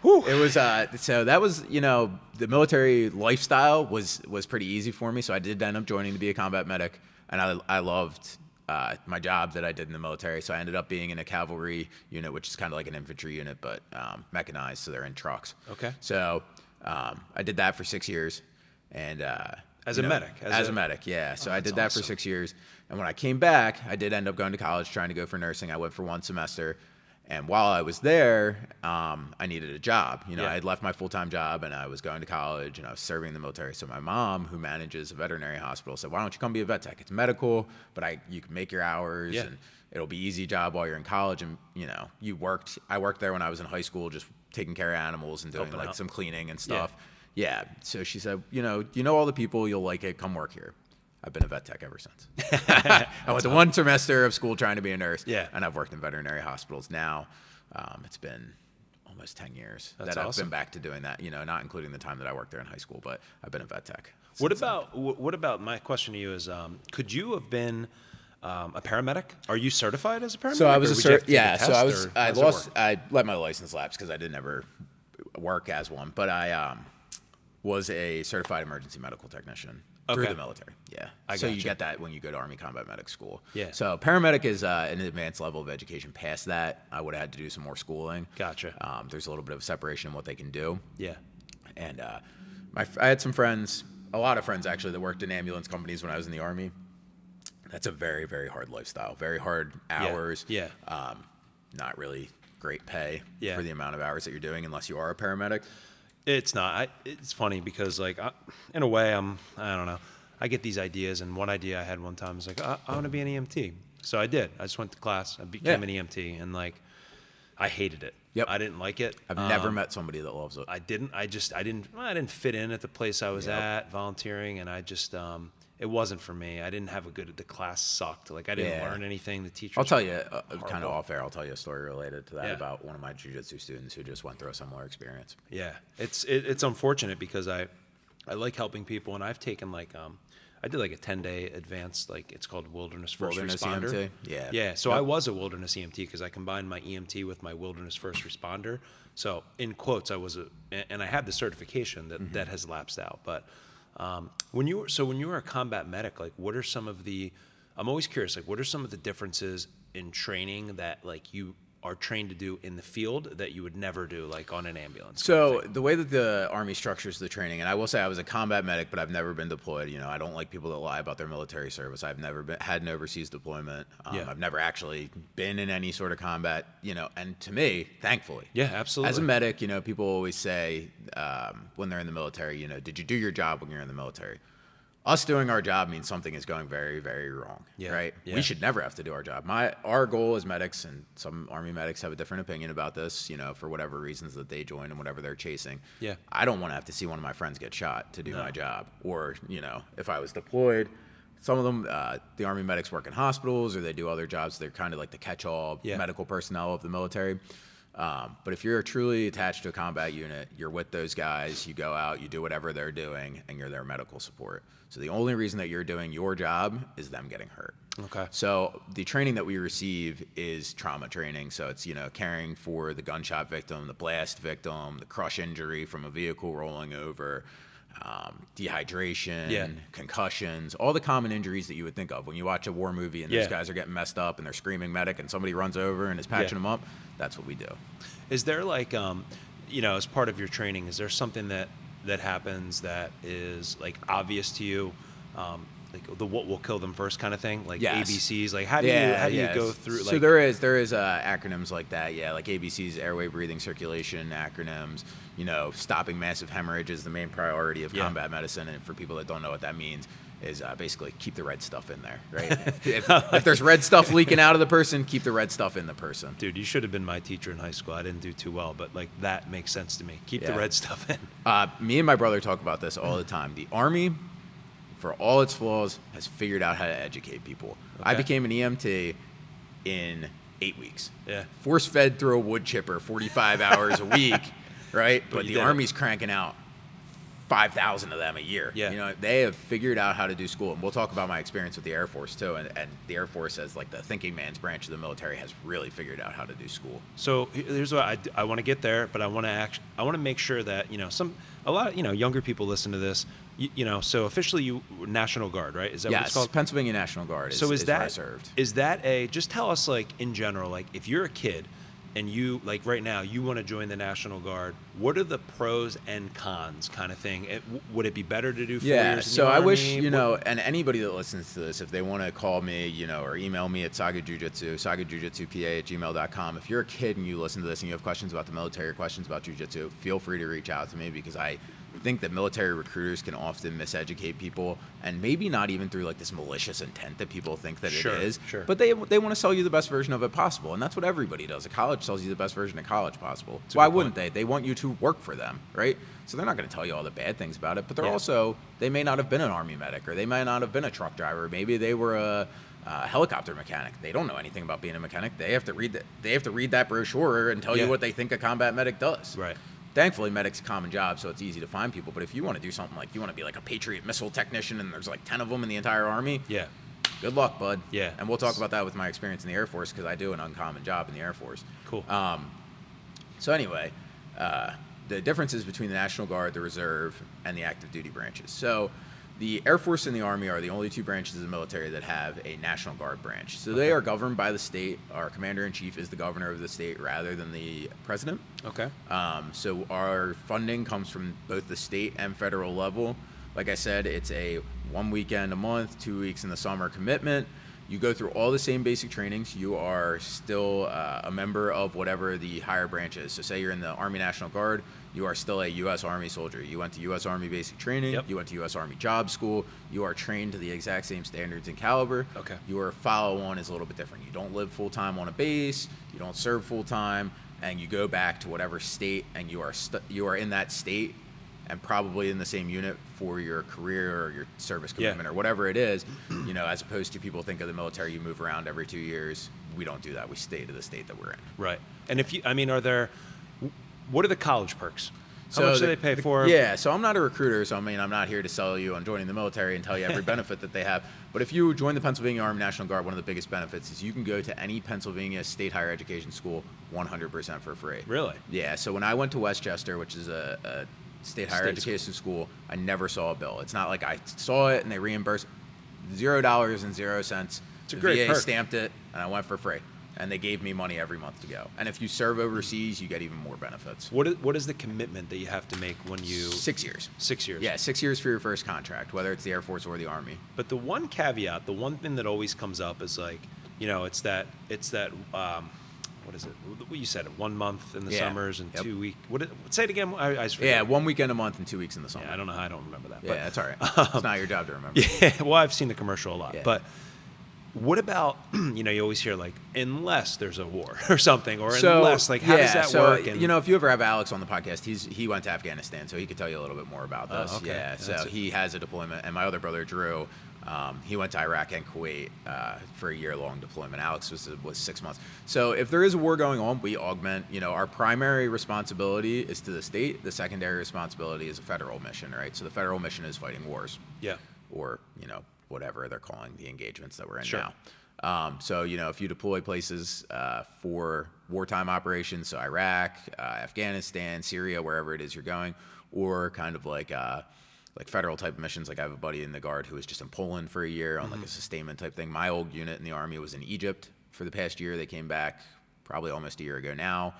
it was uh, so that was you know the military lifestyle was was pretty easy for me. So I did end up joining to be a combat medic, and I I loved. Uh, my job that I did in the military, so I ended up being in a cavalry unit, which is kind of like an infantry unit, but um, mechanized, so they're in trucks. Okay. So um, I did that for six years, and uh, As a know, medic, as As, a- a, medic, yeah. So I did that for six years, and when I came back, I did end up going to college, trying to go for nursing. I went for one semester, and while I was there, um, I needed a job. You know, Yeah. I had left my full time job, and I was going to college, and I was serving in the military. So my mom, who manages a veterinary hospital, said, "Why don't you come be a vet tech? It's medical, but I you can make your hours Yeah. and." It'll be easy job while you're in college, and you know you worked. I worked there when I was in high school, just taking care of animals and doing Helping like out. some cleaning and Yeah. stuff. Yeah. So she said, you know, you know all the people, you'll like it. Come work here. I've been a vet tech ever since. I went to one semester of school trying to be a nurse. Yeah. And I've worked in veterinary hospitals now. Um, it's been almost 10 years That's that I've awesome. been back to doing that, you know, not including the time that I worked there in high school, but I've been a vet tech. What since then. about what about my question to you is um, could you have been um, a paramedic? Are you certified as a paramedic? So I was a cert. to take a Yeah. So I was. I how does it lost. I let my license lapse because I didn't ever work as one. But I um, was a certified emergency medical technician through the military. Yeah. I so you gotcha. get that when you go to Army Combat Medic School. Yeah. So paramedic is uh, an advanced level of education. Past that, I would have had to do some more schooling. Gotcha. Um, there's a little bit of separation in what they can do Yeah. and uh, my I had some friends, a lot of friends actually, that worked in ambulance companies when I was in the army. That's a very very hard lifestyle, very hard hours. Yeah. Um, not really great pay Yeah. for the amount of hours that you're doing unless you are a paramedic. It's not. I, it's funny because, like, I, in a way, I'm. I don't know. I get these ideas, and one idea I had one time was like, I, I want to be an EMT. So I did. I just went to class. I became Yeah. an EMT, and like, I hated it. Yep. I didn't like it. I've never Um, met somebody that loves it. I didn't. I just. I didn't. I didn't fit in at the place I was Yep. at volunteering, and I just. Um, it wasn't for me. I didn't have a good. The class sucked. Like I didn't Yeah. learn anything. The teacher. I'll tell you, uh, kind of off air. I'll tell you a story related to that Yeah. about one of my jujitsu students who just went through a similar experience. Yeah, it's it, it's unfortunate because I I like helping people, and I've taken like um I did like a 10 day advanced, like it's called Wilderness First Wilderness Responder. EMT? Yeah. Yeah. So Yep. I was a Wilderness EMT because I combined my EMT with my Wilderness First Responder. So in quotes, I was a, and I had the certification that, Mm-hmm. that has lapsed out. But um, when you were, so when you were a combat medic, like what are some of the, I'm always curious, like what are some of the differences in training that like you are trained to do in the field that you would never do like on an ambulance? So the way that the army structures the training, and I will say I was a combat medic, but I've never been deployed. You know, I don't like people that lie about their military service. I've never been had an overseas deployment. Um, Yeah. I've never actually been in any sort of combat. You know, and to me, thankfully, Yeah, absolutely. As a medic, you know, people always say um, when they're in the military, you know, did you do your job when you're in the military? Us doing our job means something is going very, very wrong. Yeah, Right? yeah. We should never have to do our job. My our goal as medics, and some army medics have a different opinion about this. You know, for whatever reasons that they join and whatever they're chasing. Yeah. I don't want to have to see one of my friends get shot to do No. my job, or you know, if I was deployed. Some of them, uh, the army medics work in hospitals, or they do other jobs. They're kind of like the catch-all Yeah. medical personnel of the military. Um, but if you're truly attached to a combat unit, you're with those guys, you go out, you do whatever they're doing, and you're their medical support. So the only reason that you're doing your job is them getting hurt. Okay. So the training that we receive is trauma training. So it's you know caring for the gunshot victim, the blast victim, the crush injury from a vehicle rolling over, um, dehydration, Yeah. concussions, all the common injuries that you would think of when you watch a war movie and Yeah. those guys are getting messed up and they're screaming medic and somebody runs over and is patching Yeah. them up. That's what we do. Is there like, um, you know, as part of your training, is there something that that happens that is like obvious to you, um, like the what will kill them first kind of thing, like Yes. ABCs? Like how do you how do you go through? Like, So there is there is uh, acronyms like that, yeah, like ABC's airway, breathing, circulation acronyms. You know, stopping massive hemorrhage is the main priority of Yeah. combat medicine, and for people that don't know what that means, is uh, basically keep the red stuff in there, right? if, if there's red stuff leaking out of the person, keep the red stuff in the person. dude, you should have been my teacher in high school. I didn't do too well, but like that makes sense to me. Keep the red stuff in. Uh, me and my brother talk about this all the time. The Army, for all its flaws, has figured out how to educate people. I became an EMT in eight weeks. Yeah. Force fed through a wood chipper 45 hours a week, right? But, you the did it. Army's cranking out 5,000 of them a year. Yeah. You know, they have figured out how to do school. And we'll talk about my experience with the Air Force too. And, and the Air Force, as like the thinking man's branch of the military, has really figured out how to do school. So here's what I want to get there, but I want to act. I want to make sure that you know some a lot of you know younger people listen to this. You, you know, so officially you National Guard, right? Is that what it's called? Pennsylvania National Guard is, so is, is I served. is that a just tell us like in general like if you're a kid and you like right now you want to join the national guard what are the pros and cons kind of thing it, would it be better to do four Yeah, years so I wish you know, and anybody that listens to this, if they want to call me, you know, or email me at Saga Jujitsu, saga jujitsu pa at gmail.com. If you're a kid and you listen to this and you have questions about the military or questions about jujitsu, feel free to reach out to me because I think that military recruiters can often miseducate people, and maybe not even through like this malicious intent that people think that Sure, it is. sure. But they they want to sell you the best version of it possible, and that's what everybody does. A college sells you the best version of college possible. a Why wouldn't point. they? They want you to work for them, right? So they're not going to tell you all the bad things about it, but they're Yeah. also they may not have been an army medic, or they may not have been a truck driver. Maybe they were a, a helicopter mechanic. They don't know anything about being a mechanic. They have to read that. They have to read that brochure and tell Yeah. you what they think a combat medic does. Right. Thankfully, medic's a common job, so it's easy to find people. But if you want to do something like you want to be like a Patriot missile technician, and there's like ten of them in the entire army, yeah good luck, bud. Yeah. And we'll talk about that with my experience in the Air Force because I do an uncommon job in the Air Force. cool Um, so anyway, uh, the differences between the National Guard, the Reserve, and the active duty branches. So the Air Force and the Army are the only two branches of the military that have a National Guard branch. So they are governed by the state. Our commander in chief is the governor of the state rather than the president. okay Um, so our funding comes from both the state and federal level. Like I said, it's a one weekend a month, two weeks in the summer commitment. You go through all the same basic trainings. You are still uh, a member of whatever the higher branch is. So, say you're in the Army National Guard, you are still a U.S. Army soldier. You went to U.S. Army basic training. Yep. You went to U.S. Army job school. You are trained to the exact same standards and caliber. Okay. Your follow on is a little bit different. You don't live full time on a base. You don't serve full time, and you go back to whatever state, and you are stu- you are in that state, and probably in the same unit for your career or your service Yeah. commitment or whatever it is. You know, as opposed to people think of the military, you move around every two years. We don't do that. We stay to the state that we're in. right and if you i mean are there what are the college perks How much do they pay for 'em? Yeah, so I'm not a recruiter, so I mean, I'm not here to sell you on joining the military and tell you every benefit that they have. But if you join the Pennsylvania Army National Guard, one of the biggest benefits is you can go to any Pennsylvania state higher education school 100% for free. Really? Yeah. So when I went to West Chester, which is a, a state higher State education school, I never saw a bill. It's not like I saw it and they reimbursed zero dollars and zero cents. It's a The great VA perk. stamped it, and I went for free. And they gave me money every month to go. And if you serve overseas, you get even more benefits. What is, what is the commitment that you have to make when you Six years. six years? Yeah, six years for your first contract, whether it's the Air Force or the Army. But the one caveat, the one thing that always comes up is like, you know, it's that it's that um, what is it? What you said, one month in the Yeah. summers and Yep. two week. What? It, say it again. I, I Yeah, one weekend a month and two weeks in the summer. Yeah, I don't know. how I don't remember that. Yeah, but, that's all right. it's not your job to remember. Yeah, well, I've seen the commercial a lot, Yeah. but what about you know you always hear like unless there's a war or something or So, unless like how does yeah, that so, work? And, you know, if you ever have Alex on the podcast, he's he went to Afghanistan, so he could tell you a little bit more about Oh, this. okay. Yeah, so it. he has a deployment, and my other brother Drew, um, he went to Iraq and Kuwait uh, for a year-long deployment. Alex was was six months. So if there is a war going on, we augment. You know, our primary responsibility is to the state. The secondary responsibility is a federal mission, right? So the federal mission is fighting wars yeah, or you know whatever they're calling the engagements that we're in Sure. now. Um, so you know if you deploy places uh, for wartime operations, so Iraq, uh, Afghanistan, Syria, wherever it is you're going, or kind of like uh, like federal type missions. Like I have a buddy in the guard who was just in Poland for a year on like a sustainment type thing. My old unit in the army was in Egypt for the past year. They came back probably almost a year ago now.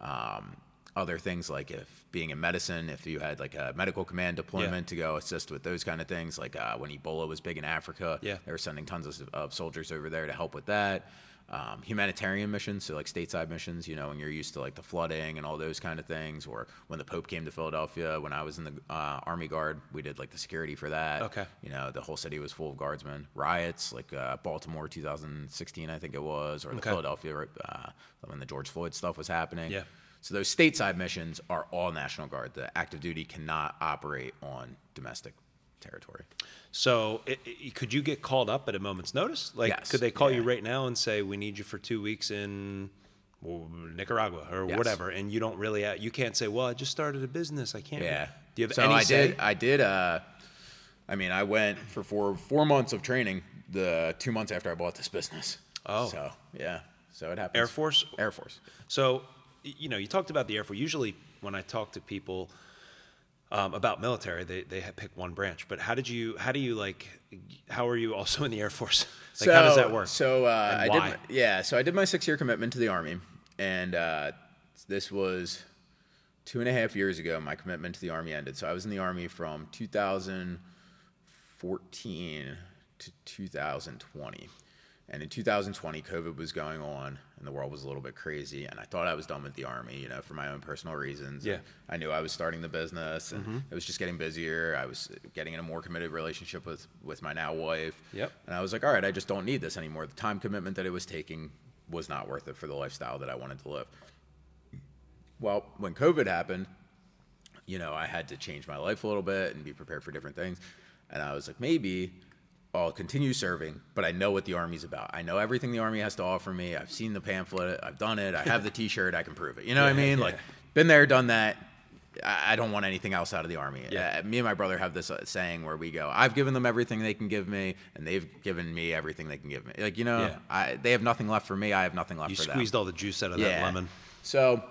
Um, other things like if being in medicine, if you had like a medical command deployment to go assist with those kind of things, like uh, when Ebola was big in Africa, Yeah. they were sending tons of, of soldiers over there to help with that. Um, humanitarian missions, so like stateside missions, you know, when you're used to like the flooding and all those kind of things, or when the Pope came to Philadelphia, when I was in the uh, Army Guard, we did like the security for that. Okay. You know, the whole city was full of guardsmen. Riots, like uh, Baltimore 2016, I think it was, or the Okay. Philadelphia, uh, when the George Floyd stuff was happening. Yeah. So those stateside missions are all National Guard. The active duty cannot operate on domestic territory. So, i i could you get called up at a moment's notice? Like, Yes, could they call you right now and say, "We need you for two weeks in Nicaragua or Yes. whatever," and you don't really, you can't say, "Well, I just started a business. I can't." Yeah. Do you have so any I say? did. I did. Uh, I mean, I went for four four months of training. The two months after I bought this business. Oh. So yeah. So it happens. Air Force. Air Force. So, you know, you talked about the Air Force. Usually, when I talk to people um, about military, they they pick one branch. But how did you? How do you like? How are you also in the Air Force? Like, how does that work? So uh, I did. My, yeah. So I did my six year commitment to the Army, and uh, this was two and a half years ago. My commitment to the Army ended. So I was in the Army from 2014 to 2020. And in 2020, COVID was going on, and the world was a little bit crazy. And I thought I was done with the army, you know, for my own personal reasons. Yeah. Mm-hmm. I knew I was starting the business, and it was just getting busier. I was getting in a more committed relationship with with my now wife. Yep. And I was like, all right, I just don't need this anymore. The time commitment that it was taking was not worth it for the lifestyle that I wanted to live. Well, when COVID happened, you know, I had to change my life a little bit and be prepared for different things. And I was like, maybe I'll continue serving, but I know what the Army's about. I know everything the Army has to offer me. I've seen the pamphlet, I've done it, I have the t shirt, I can prove it. You know what I mean? yeah. Like, been there, done that. I don't want anything else out of the Army. Yeah. Uh, me and my brother have this uh, saying where we go, I've given them everything they can give me, and they've given me everything they can give me. Like, you know, Yeah. I, they have nothing left for me, I have nothing left you for them. squeezed all the juice out of that lemon. So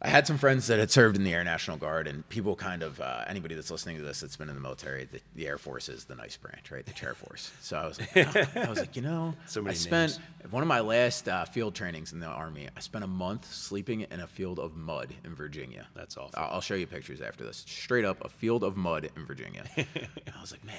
I had some friends that had served in the Air National Guard, and people kind of uh, anybody that's listening to this that's been in the military, the, the Air Force is the nice branch, right? The chair force. So I was like, oh. I was like, you know, So I spent one of my last uh, field trainings in the Army. I spent a month sleeping in a field of mud in Virginia. That's awful. I'll, I'll show you pictures after this. Straight up, a field of mud in Virginia. I was like, man.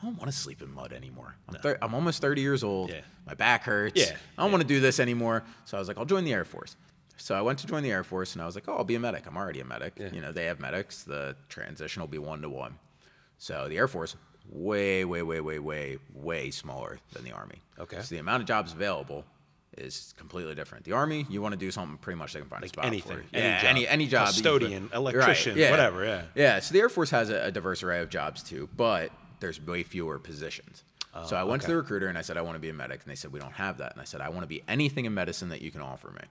I don't want to sleep in mud anymore. I'm, thir- I'm almost 30 years old. Yeah. My back hurts. Yeah, I don't want to do this anymore. So I was like, I'll join the Air Force. So I went to join the Air Force, and I was like, oh, I'll be a medic. I'm already a medic. Yeah. You know, they have medics. The transition will be one to one. So the Air Force, way, way, way, way, way, way smaller than the Army. Okay. So the amount of jobs available is completely different. The Army, you want to do something, pretty much they can find a spot anything, for you. any yeah, job. any any job. Custodian, electrician, yeah. whatever, yeah. Yeah. So the Air Force has a, a diverse array of jobs too, but there's way fewer positions. Oh, so I went to Oh, the recruiter and I said I want to be a medic, and they said we don't have that, and I said I want to be anything in medicine that you can offer me.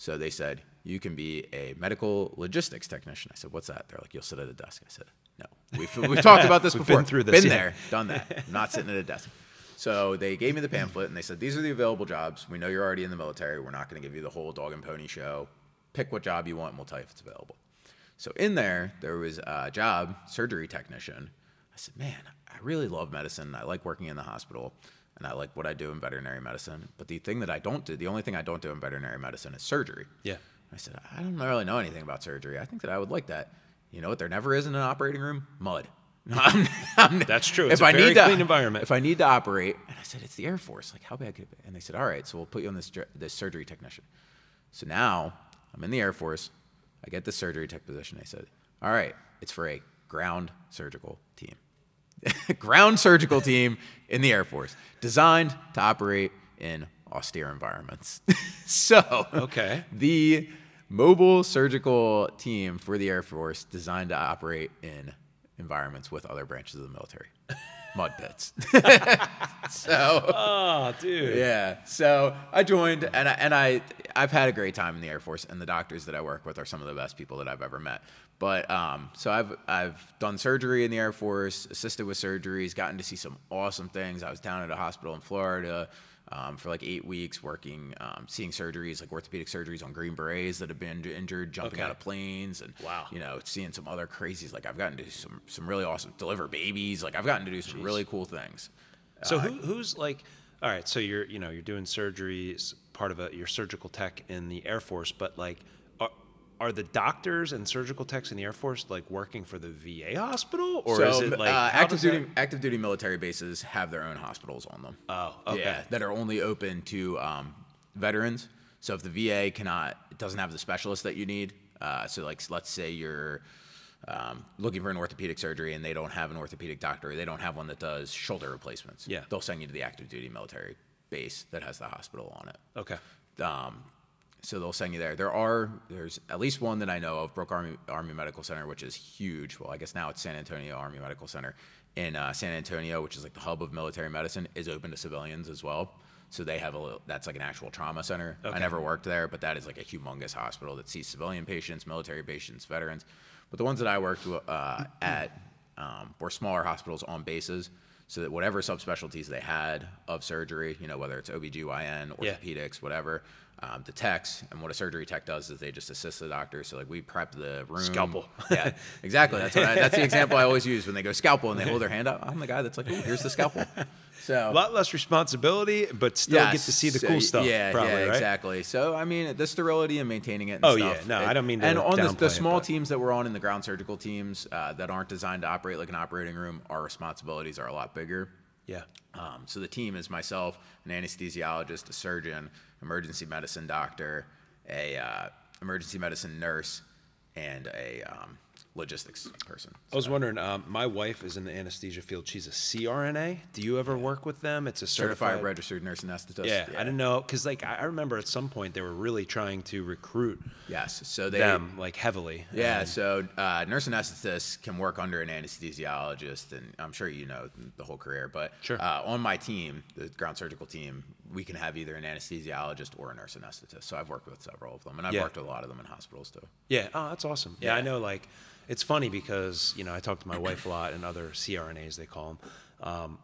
So they said, you can be a medical logistics technician. I said, what's that? They're like, you'll sit at a desk. I said, no. We've, we've talked about this We've before. been through this, Been yeah. there, done that. I'm not sitting at a desk. So they gave me the pamphlet and they said, these are the available jobs. We know you're already in the military. We're not going to give you the whole dog and pony show. Pick what job you want and we'll tell you if it's available. So in there, there was a job, surgery technician. I said, man, I really love medicine. I like working in the hospital and I like what I do in veterinary medicine. But the thing that I don't do, the only thing I don't do in veterinary medicine is surgery. Yeah. I said, I don't really know anything about surgery. I think that I would like that. You know what? There never is in an operating room? Mud. I'm- I'm- That's true. It's a very clean environment. If I need to operate, and I said, it's the Air Force. Like, how bad could it be? And they said, all right, so we'll put you on this, this surgery technician. So now I'm in the Air Force. I get the surgery tech position. They said, all right, it's for a ground surgical team. ground surgical team in the Air Force, designed to operate in austere environments. so, Okay. the mobile surgical team for the Air Force designed to operate in environments with other branches of the military, mud pits. so, Oh, dude. yeah. So I joined, and I, and I I've had a great time in the Air Force, and the doctors that I work with are some of the best people that I've ever met. But um, so I've I've done surgery in the Air Force, assisted with surgeries, gotten to see some awesome things. I was down at a hospital in Florida. Um, for like eight weeks, working, um, seeing surgeries like orthopedic surgeries on Green Berets that have been injured, jumping Okay. out of planes, and Wow. you know, seeing some other crazies. Like I've gotten to do some some really awesome deliver babies. Like I've gotten to do some really cool things. So who, who's like, all right, so you're, you know, you're doing surgeries, part of a, your surgical tech in the Air Force, but like, are, the doctors and surgical techs in the Air Force like working for the VA hospital or so, is it like uh, active does that- duty active duty military bases have their own hospitals on them. Oh, okay. Yeah, that are only open to um, veterans. So if the VA cannot, doesn't have the specialist that you need. Uh, so like, let's say you're um, looking for an orthopedic surgery and they don't have an orthopedic doctor, they don't have one that does shoulder replacements. Yeah. they'll send you to the active duty military base that has the hospital on it. Okay. Um, so they'll send you there. There are there's at least one that I know of, Brooke Army Army Medical Center, which is huge. Well, I guess now it's San Antonio Army Medical Center in uh, San Antonio, which is like the hub of military medicine, is open to civilians as well. So they have a little, that's like an actual trauma center. I never worked there, but that is like a humongous hospital that sees civilian patients, military patients, veterans. But the ones that I worked uh, at um, were smaller hospitals on bases. So that whatever subspecialties they had of surgery, you know, whether it's OBGYN, Yeah. orthopedics, whatever, um, the techs, and what a surgery tech does is they just assist the doctor. So like we prep the room. Scalpel. Yeah, exactly. That's what I, that's the example I always use when they go scalpel and they hold their hand up. I'm the guy that's like, "Ooh, here's the scalpel. So A lot less responsibility, but still get to see the So, cool stuff. Yeah, probably, yeah, right? exactly. So I mean, the sterility and maintaining it. And Oh, stuff, yeah. No, it- I don't mean to And on the, the small but- teams that we're on in the ground surgical teams uh, that aren't designed to operate like an operating room, our responsibilities are a lot bigger. Yeah. Um, so the team is myself, an anesthesiologist, a surgeon, emergency medicine doctor, a uh, emergency medicine nurse, and a um, logistics person. I was wondering, um, my wife is in the anesthesia field. She's a CRNA. Do you ever work with them? It's a Certified, certified, registered nurse anesthetist. Yeah, I don't know because like I I remember at some point they were really trying to recruit Yes. So they them like heavily. Yeah, And- so uh, nurse anesthetists can work under an anesthesiologist, and I'm sure you know the whole career. But Sure. uh, on my team, the ground surgical team, we can have either an anesthesiologist or a nurse anesthetist. So I've worked with several of them, and I've Yeah. worked with a lot of them in hospitals too. Yeah. Oh, that's awesome. Yeah, I know. Like, it's funny because you know I talk to my wife a lot and other CRNAs they call them. Um,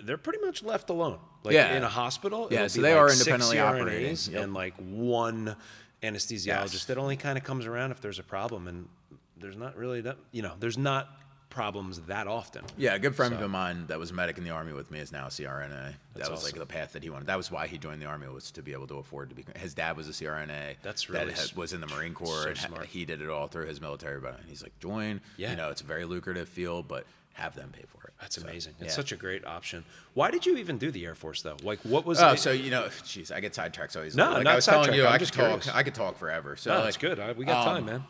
they're pretty much left alone. Like Yeah. in a hospital. Yeah, so they like are independently operating, yep. and like one anesthesiologist Yes. that only kind of comes around if there's a problem, and there's not really that. You know, there's not problems that often. Yeah, a good friend of mine that was a medic in the army with me is now a CRNA. That's that was awesome. like the path that he wanted. That was why he joined the army was to be able to afford to be. His dad was a CRNA. That's that really had- s- was in the Marine Corps. so and smart. He did it all through his military, but he's like, join. Yeah. You know, it's a very lucrative field, but have them pay for it. That's So, amazing. It's yeah. such a great option. Why did you even do the Air Force though? Like, what was? Oh, it- so you know, jeez, I get sidetracked. So he's No, like not I was telling you, I'm I could talk. I could talk forever. So no, like, it's good. I, we got um, time, man.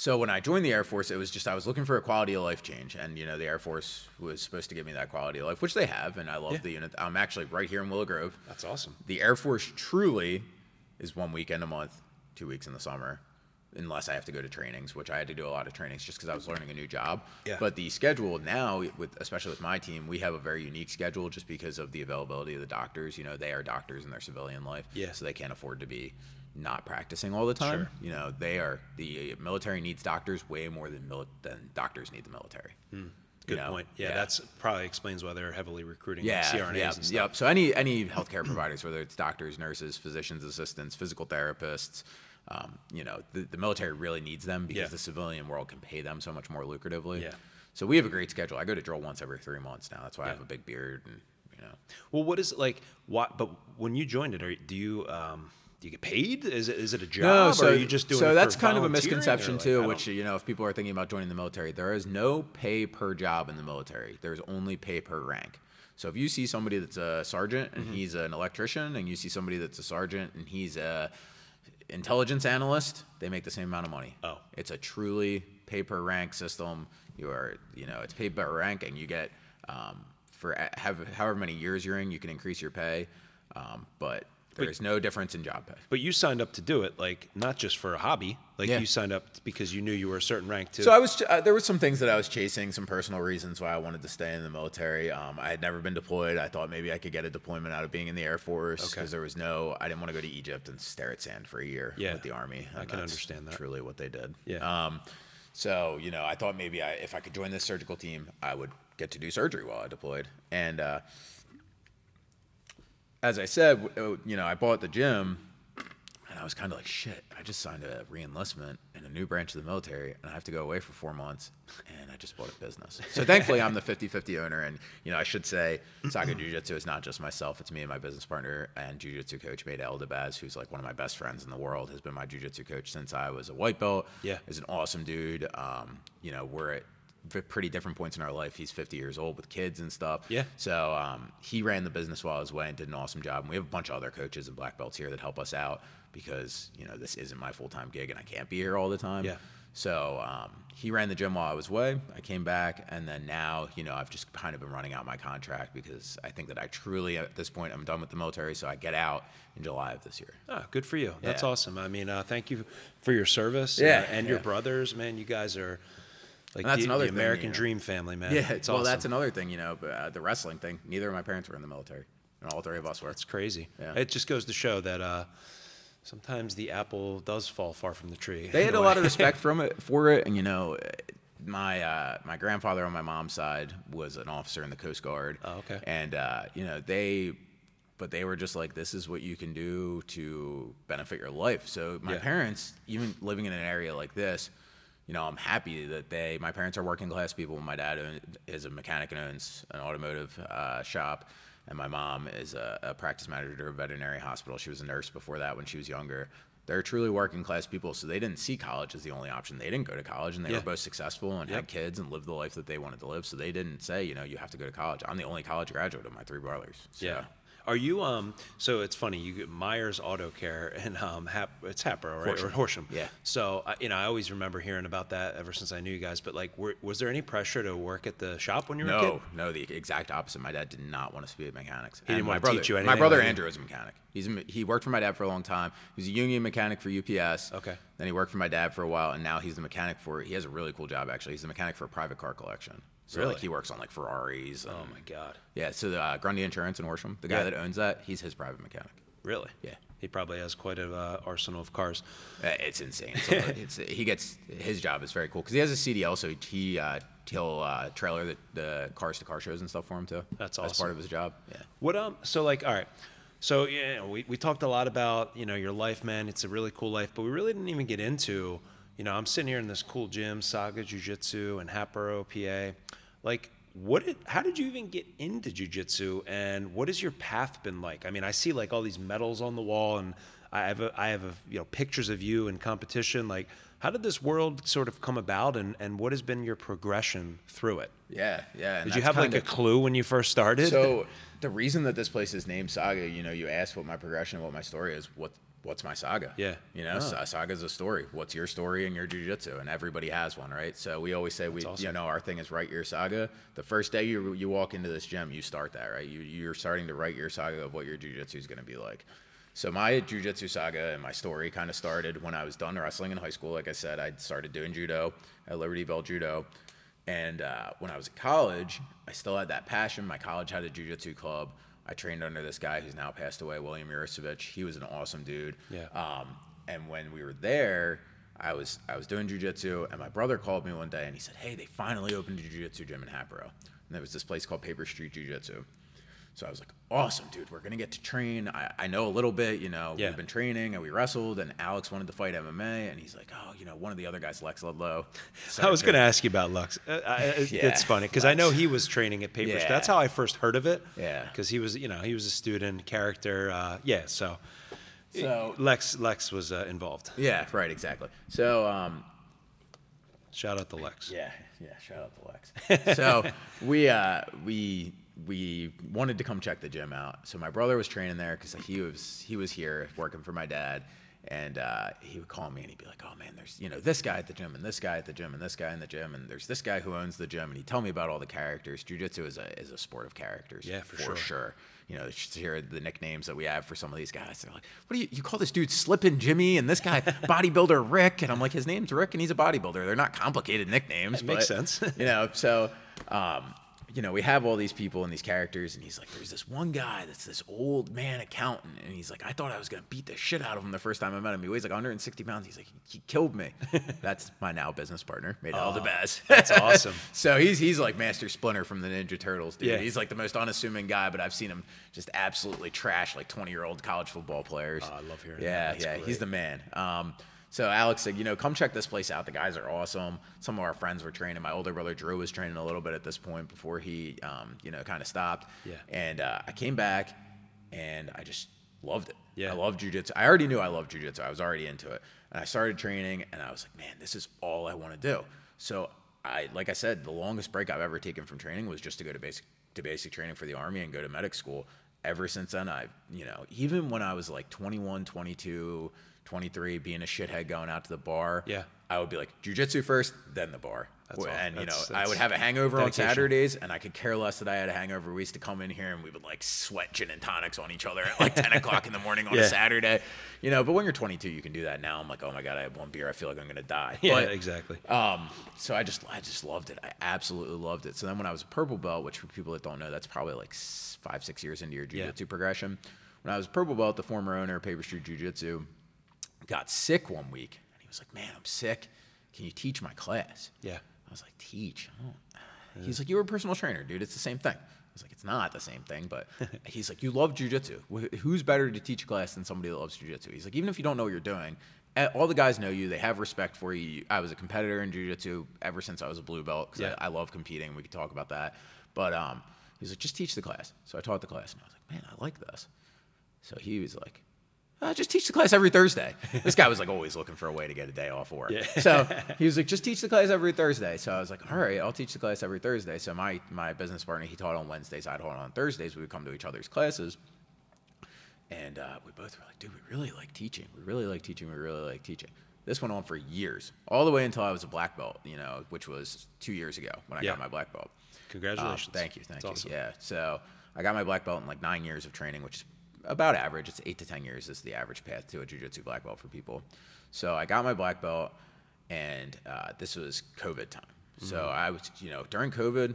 So when I joined the Air Force, it was just I was looking for a quality of life change, and you know the Air Force was supposed to give me that quality of life, which they have, and I love Yeah. the unit. I'm actually right here in Willow Grove. That's awesome. The Air Force truly is one weekend a month, two weeks in the summer. unless I have to go to trainings, which I had to do a lot of trainings just because I was learning a new job. Yeah. But the schedule now, with especially with my team, we have a very unique schedule just because of the availability of the doctors. You know, they are doctors in their civilian life, Yeah. so they can't afford to be not practicing all the time. Sure. You know, they are the military needs doctors way more than mili- than doctors need the military. Good You know? point. Yeah, that's probably explains why they're heavily recruiting yeah, CRNAs yeah, and stuff. Yep. So any any healthcare providers, whether it's doctors, nurses, physicians assistants, physical therapists, um, you know, the, the military really needs them because Yeah. the civilian world can pay them so much more lucratively. Yeah. So we have a great schedule. I go to drill once every three months now. That's why I have a big beard and you know. Well, what is it like? What? But when you joined it, are, do you um, do you get paid? Is it is it a job? No, so you just doing so that's kind of a misconception like, too. Which you know, if people are thinking about joining the military, there is no pay per job in the military. There's only pay per rank. So if you see somebody that's a sergeant and Mm-hmm. he's an electrician, and you see somebody that's a sergeant and he's a intelligence analyst, they make the same amount of money. Oh. it's a truly pay per rank system. You are, you know, it's pay per rank, and you get um, for have, however many years you're in, you can increase your pay, um, but there's no difference in job pay. But you signed up to do it, like not just for a hobby. Like Yeah. you signed up because you knew you were a certain rank too. So I was ch- uh, there were some things that I was chasing, some personal reasons why I wanted to stay in the military. Um, I had never been deployed. I thought maybe I could get a deployment out of being in the Air Force Okay. because there was no. I didn't want to go to Egypt and stare at sand for a year Yeah. with the army. I can understand that. Truly, what they did. Yeah. Um, so you know, I thought maybe I, if I could join this surgical team, I would get to do surgery while I deployed. And uh, as I said, uh, you know, I bought the gym, and I was kind of like, shit. I just signed a reenlistment in a new branch of the military, and I have to go away for four months, and I just bought a business. So thankfully, I'm the 50-50 owner, and you know, I should say, Saga Jiu Jitsu is not just myself; it's me and my business partner and Jiu Jitsu coach Made Eldebaz, who's like one of my best friends in the world, has been my Jiu Jitsu coach since I was a white belt. Yeah. is an awesome dude. Um, you know, we're at pretty different points in our life. He's 50 years old with kids and stuff. Yeah. So um, he ran the business while I was away and did an awesome job. And we have a bunch of other coaches and black belts here that help us out because you know this isn't my full time gig and I can't be here all the time. Yeah. So um, he ran the gym while I was away. I came back, and then now, you know, I've just kind of been running out my contract because I think that I truly, at this point, I'm done with the military, so I get out in July of this year. Ah, good for you. That's Yeah. awesome. I mean, uh, thank you for your service. Yeah, uh, and your brothers, man. You guys are like And that's the, another the thing, American know. dream family, man. Yeah, it's well, awesome. that's another thing, you know, but, uh, the wrestling thing. Neither of my parents were in the military, and all three of us were. It's crazy. Yeah. It just goes to show that uh, sometimes the apple does fall far from the tree. They had a lot of respect from it for it, and you know, my uh, my grandfather on my mom's side was an officer in the Coast Guard. Oh, okay. And uh, you know, they, but they were just like, this is what you can do to benefit your life. So my Yeah. parents, even living in an area like this. You know, I'm happy that they. My parents are working class people. My dad is a mechanic and owns an automotive uh, shop, and my mom is a, a practice manager at a veterinary hospital. She was a nurse before that when she was younger. They're truly working class people, so they didn't see college as the only option. They didn't go to college, and they Yeah. were both successful and Yep. had kids and lived the life that they wanted to live. So they didn't say, you know, you have to go to college. I'm the only college graduate of my three brothers. So. Yeah. Are you um? So it's funny. You get Myers Auto Care and um, Hap, it's Hatboro, right? Or Horsham. Horsham. Yeah. So I- you know, I always remember hearing about that ever since I knew you guys. But like, were, was there any pressure to work at the shop when you were a kid? No, no, the exact opposite. My dad did not want us to be mechanics. He didn't And wanna my brother, teach you anything. My brother like- Andrew is a mechanic. He's a, he worked for my dad for a long time. He was a union mechanic for UPS. Okay. Then he worked for my dad for a while, and now he's the mechanic for. He has a really cool job actually. He's the mechanic for a private car collection. So Really? like he works on like Ferraris. Oh my God. Yeah. So the, uh, Grundy Insurance in Horsham, the guy Yeah. that owns that, he's his private mechanic. Really? Yeah. He probably has quite an uh, arsenal of cars. Uh, It's insane. So it's, he gets his job is very cool because he has a CDL, so he uh, he'll uh, trailer the, the cars to car shows and stuff for him too. That's That's awesome. part of his job. Yeah. What um? So like, all right. So yeah, we we talked a lot about you know your life, man. It's a really cool life, but we really didn't even get into. You know, I'm sitting here in this cool gym, Saga Jiu Jitsu and Hatboro, PA. Like, what did? How did you even get into Jiu Jitsu, and what has your path been like? I mean, I see like all these medals on the wall, and I have a, I have a, you know pictures of you in competition. Like, how did this world sort of come about, and and what has been your progression through it? Yeah, yeah. Did you have like a clue when you first started? So the reason that this place is named Saga, you know, you asked what my progression, what my story is. What what's my saga? Yeah. You know, Ah. sa- saga's a story. What's your story in your jujitsu? And everybody has one, right? So we always say we, awesome. you know, our thing is write your saga. The first day you you walk into this gym, you start that, right? You you're starting to write your saga of what your jujitsu is going to be like. So my jujitsu saga and my story kind of started when I was done wrestling in high school. Like I said, I started doing judo at Libertyville Judo. And uh, when I was in college, I still had that passion. My college had a jujitsu club. I trained under this guy who's now passed away, William Yurosevich. He was an awesome dude. Yeah. Um, and when we were there, I was I was doing jujitsu, and my brother called me one day and he said, "Hey, they finally opened a jujitsu gym in Hatboro." And there was this place called Paper Street Jiu-Jitsu. So I was like, awesome, dude. We're gonna get to train. I, I know a little bit, you know. Yeah. We've been training and we wrestled, and Alex wanted to fight MMA, and he's like, oh, you know, one of the other guys, Lex Ludlow. I was going to ask you about Lex. Uh, I, Yeah, it's funny because I know he was training at Paper. Yeah. That's how I first heard of it. Yeah. Because he was, you know, he was a student character. Uh, yeah. So, So- Lex Lex was uh, involved. Yeah, right, exactly. So um, Shout out to Lex. Yeah, yeah. Shout out to Lex. so we uh, we we wanted to come check the gym out. So my brother was training there because he was he was here working for my dad, and uh, he would call me and he'd be like, "Oh man, there's you know this guy at the gym and this guy at the gym and this guy in the gym and there's this guy who owns the gym." And he'd tell me about all the characters. Jiu-jitsu is a is a sport of characters. Yeah, for for sure. sure. You know, hear the nicknames that we have for some of these guys. They're like, "What do you you call this dude Slippin' Jimmy and this guy bodybuilder Rick?" And I'm like, "His name's Rick and he's a bodybuilder. They're not complicated nicknames." That makes sense. you know, so um, you know, we have all these people and these characters, and he's like, "There's this one guy that's this old man accountant," and he's like, "I thought I was gonna beat the shit out of him the first time I met him. He weighs like 160 pounds. He's like, he killed me." that's my now business partner, made all the best. That's awesome. So he's he's like Master Splinter from the Ninja Turtles, dude. Yeah. He's like the most unassuming guy, but I've seen him just absolutely trash like 20 year old college football players. Oh, I love hearing that. Yeah, That's yeah, great. he's the man. Um, so Alex said, you know, come check this place out. The guys are awesome. Some of our friends were training. My older brother Drew was training a little bit at this point before he, um, you know, kind of stopped. Yeah. And uh, I came back, and I just loved it. Yeah. I love jujitsu. I already knew I loved jujitsu. I was already into it, and I started training, and I was like, man, this is all I want to do. So I, like I said, the longest break I've ever taken from training was just to go to basic to basic training for the army and go to medic school. Ever since then, I've, you know, even when I was like 21, 22, 23, being a shithead going out to the bar, Yeah. I would be like jujitsu first, then the bar. That's all- and you know, I would have a hangover on. Saturdays, and I could care less that I had a hangover. We used to come in here and we would like sweat gin and tonics on each other at like 10 o'clock in the morning on Yeah. a Saturday. You know, but when you're 22, you can do that now. I'm like, oh my god, I have one beer, I feel like I'm gonna die. Yeah, But, exactly. um, so I just I just loved it. I absolutely loved it. So then when I was a purple belt, which for people that don't know, that's probably like five six years into your Yeah. jiu-jitsu progression. When I was purple belt, the former owner of Paper Street Jiu-Jitsu got sick one week, and he was like, "Man, I'm sick. Can you teach my class?" Yeah. I was like, "Teach?" He's like, "You're a personal trainer, dude. It's the same thing." I was like, "It's not the same thing," but he's like, "You love jujitsu. Wh- Who's better to teach a class than somebody that loves jujitsu?" He's like, "Even if you don't know what you're doing." eh, All the guys know you. They have respect for you. I was a competitor in jiu-jitsu ever since I was a blue belt because Yeah. I, I love competing. We could talk about that. But um, he's like, just teach the class. So I taught the class, and I was like, man, I like this. So he was like, uh, just teach the class every Thursday. This guy was like always looking for a way to get a day off work. Yeah. So he was like, just teach the class every Thursday. So I was like, all right, I'll teach the class every Thursday. So my my business partner, he taught on Wednesdays, I taught on Thursdays. We would come to each other's classes. And uh, we both were like, dude, we really like teaching. We really like teaching. We really like teaching. This went on for years, all the way until I was a black belt, you know, which was two years ago when I Yeah. got my black belt. Congratulations. Um, thank you, thank That's you. awesome. Yeah. So I got my black belt in like nine years of training, which is about average. It's eight to ten years is the average path to a jujitsu black belt for people. So I got my black belt, and uh, this was COVID time. So Mm-hmm. I was, you know, during COVID.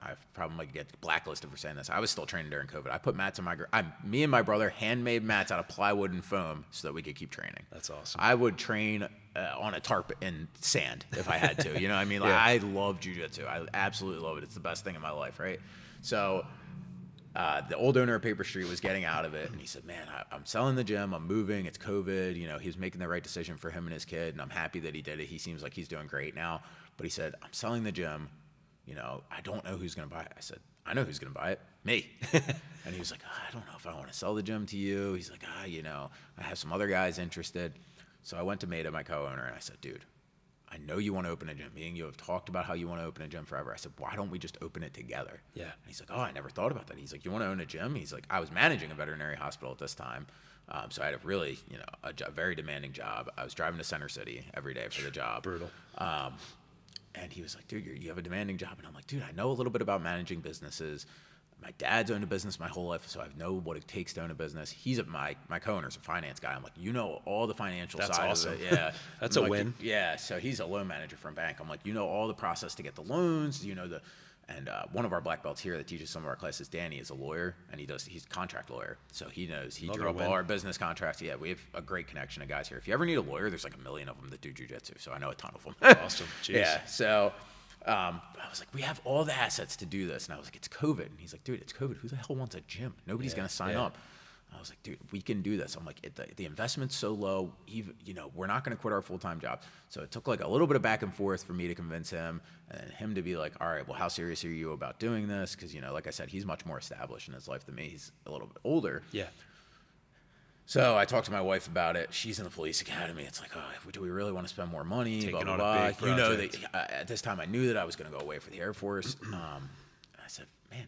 I probably get blacklisted for saying this. I was still training during COVID. I put mats in my, I, me and my brother handmade mats out of plywood and foam so that we could keep training. That's awesome. I would train uh, on a tarp in sand if I had to. You know, what I mean, like, Yeah. I love jujitsu. I absolutely love it. It's the best thing in my life, right? So, uh, the old owner of Paper Street was getting out of it, and he said, "Man, I, I'm selling the gym. I'm moving. It's COVID. You know, he was making the right decision for him and his kid, and I'm happy that he did it. He seems like he's doing great now." But he said, "I'm selling the gym. You know, I don't know who's going to buy it." I said, "I know who's going to buy it. Me." and he was like, "I don't know if I want to sell the gym to you." He's like, "Ah, you know, I have some other guys interested." So I went to Maida, my co-owner, and I said, "Dude, I know you want to open a gym. Me and you have talked about how you want to open a gym forever. I said, why don't we just open it together? Yeah. And he's like, oh, I never thought about that. He's like, you want to own a gym? He's like, I was managing a veterinary hospital at this time. Um, so I had a really, you know, a jo- very demanding job. I was driving to Center City every day for the job. Brutal. Um, and he was like, dude, you're, you have a demanding job. And I'm like, dude, I know a little bit about managing businesses. My dad's owned a business my whole life, so I know what it takes to own a business. He's a, my my co-owner's a finance guy. I'm like, you know all the financial That's side awesome. of it. Yeah, That's I'm a like, win. Yeah, so he's a loan manager from a bank. I'm like, you know all the process to get the loans. You know the, and uh, one of our black belts here that teaches some of our classes, Danny, is a lawyer, and he does he's a contract lawyer, so he knows he Another drew up win. all our business contracts. Yeah, we have a great connection of guys here. If you ever need a lawyer, there's like a million of them that do jujitsu, so I know a ton of them. Awesome. Jeez. Yeah. So um, I was like, we have all the assets to do this. And I was like, it's COVID. And he's like, dude, it's COVID. Who the hell wants a gym? Nobody's Yeah, going to sign yeah. up. I was like, dude, we can do this. I'm like, it, the, the investment's so low. Even, you know, we're not going to quit our full time job. So it took like a little bit of back and forth for me to convince him, and him to be like, all right, well, how serious are you about doing this? Because you know, like I said, he's much more established in his life than me. He's a little bit older. Yeah. So I talked to my wife about it. She's in the police academy. It's like, oh, do we really want to spend more money? Taking blah, on blah, a blah. big You know that uh, at this time I knew that I was going to go away for the Air Force. Um, I said, man,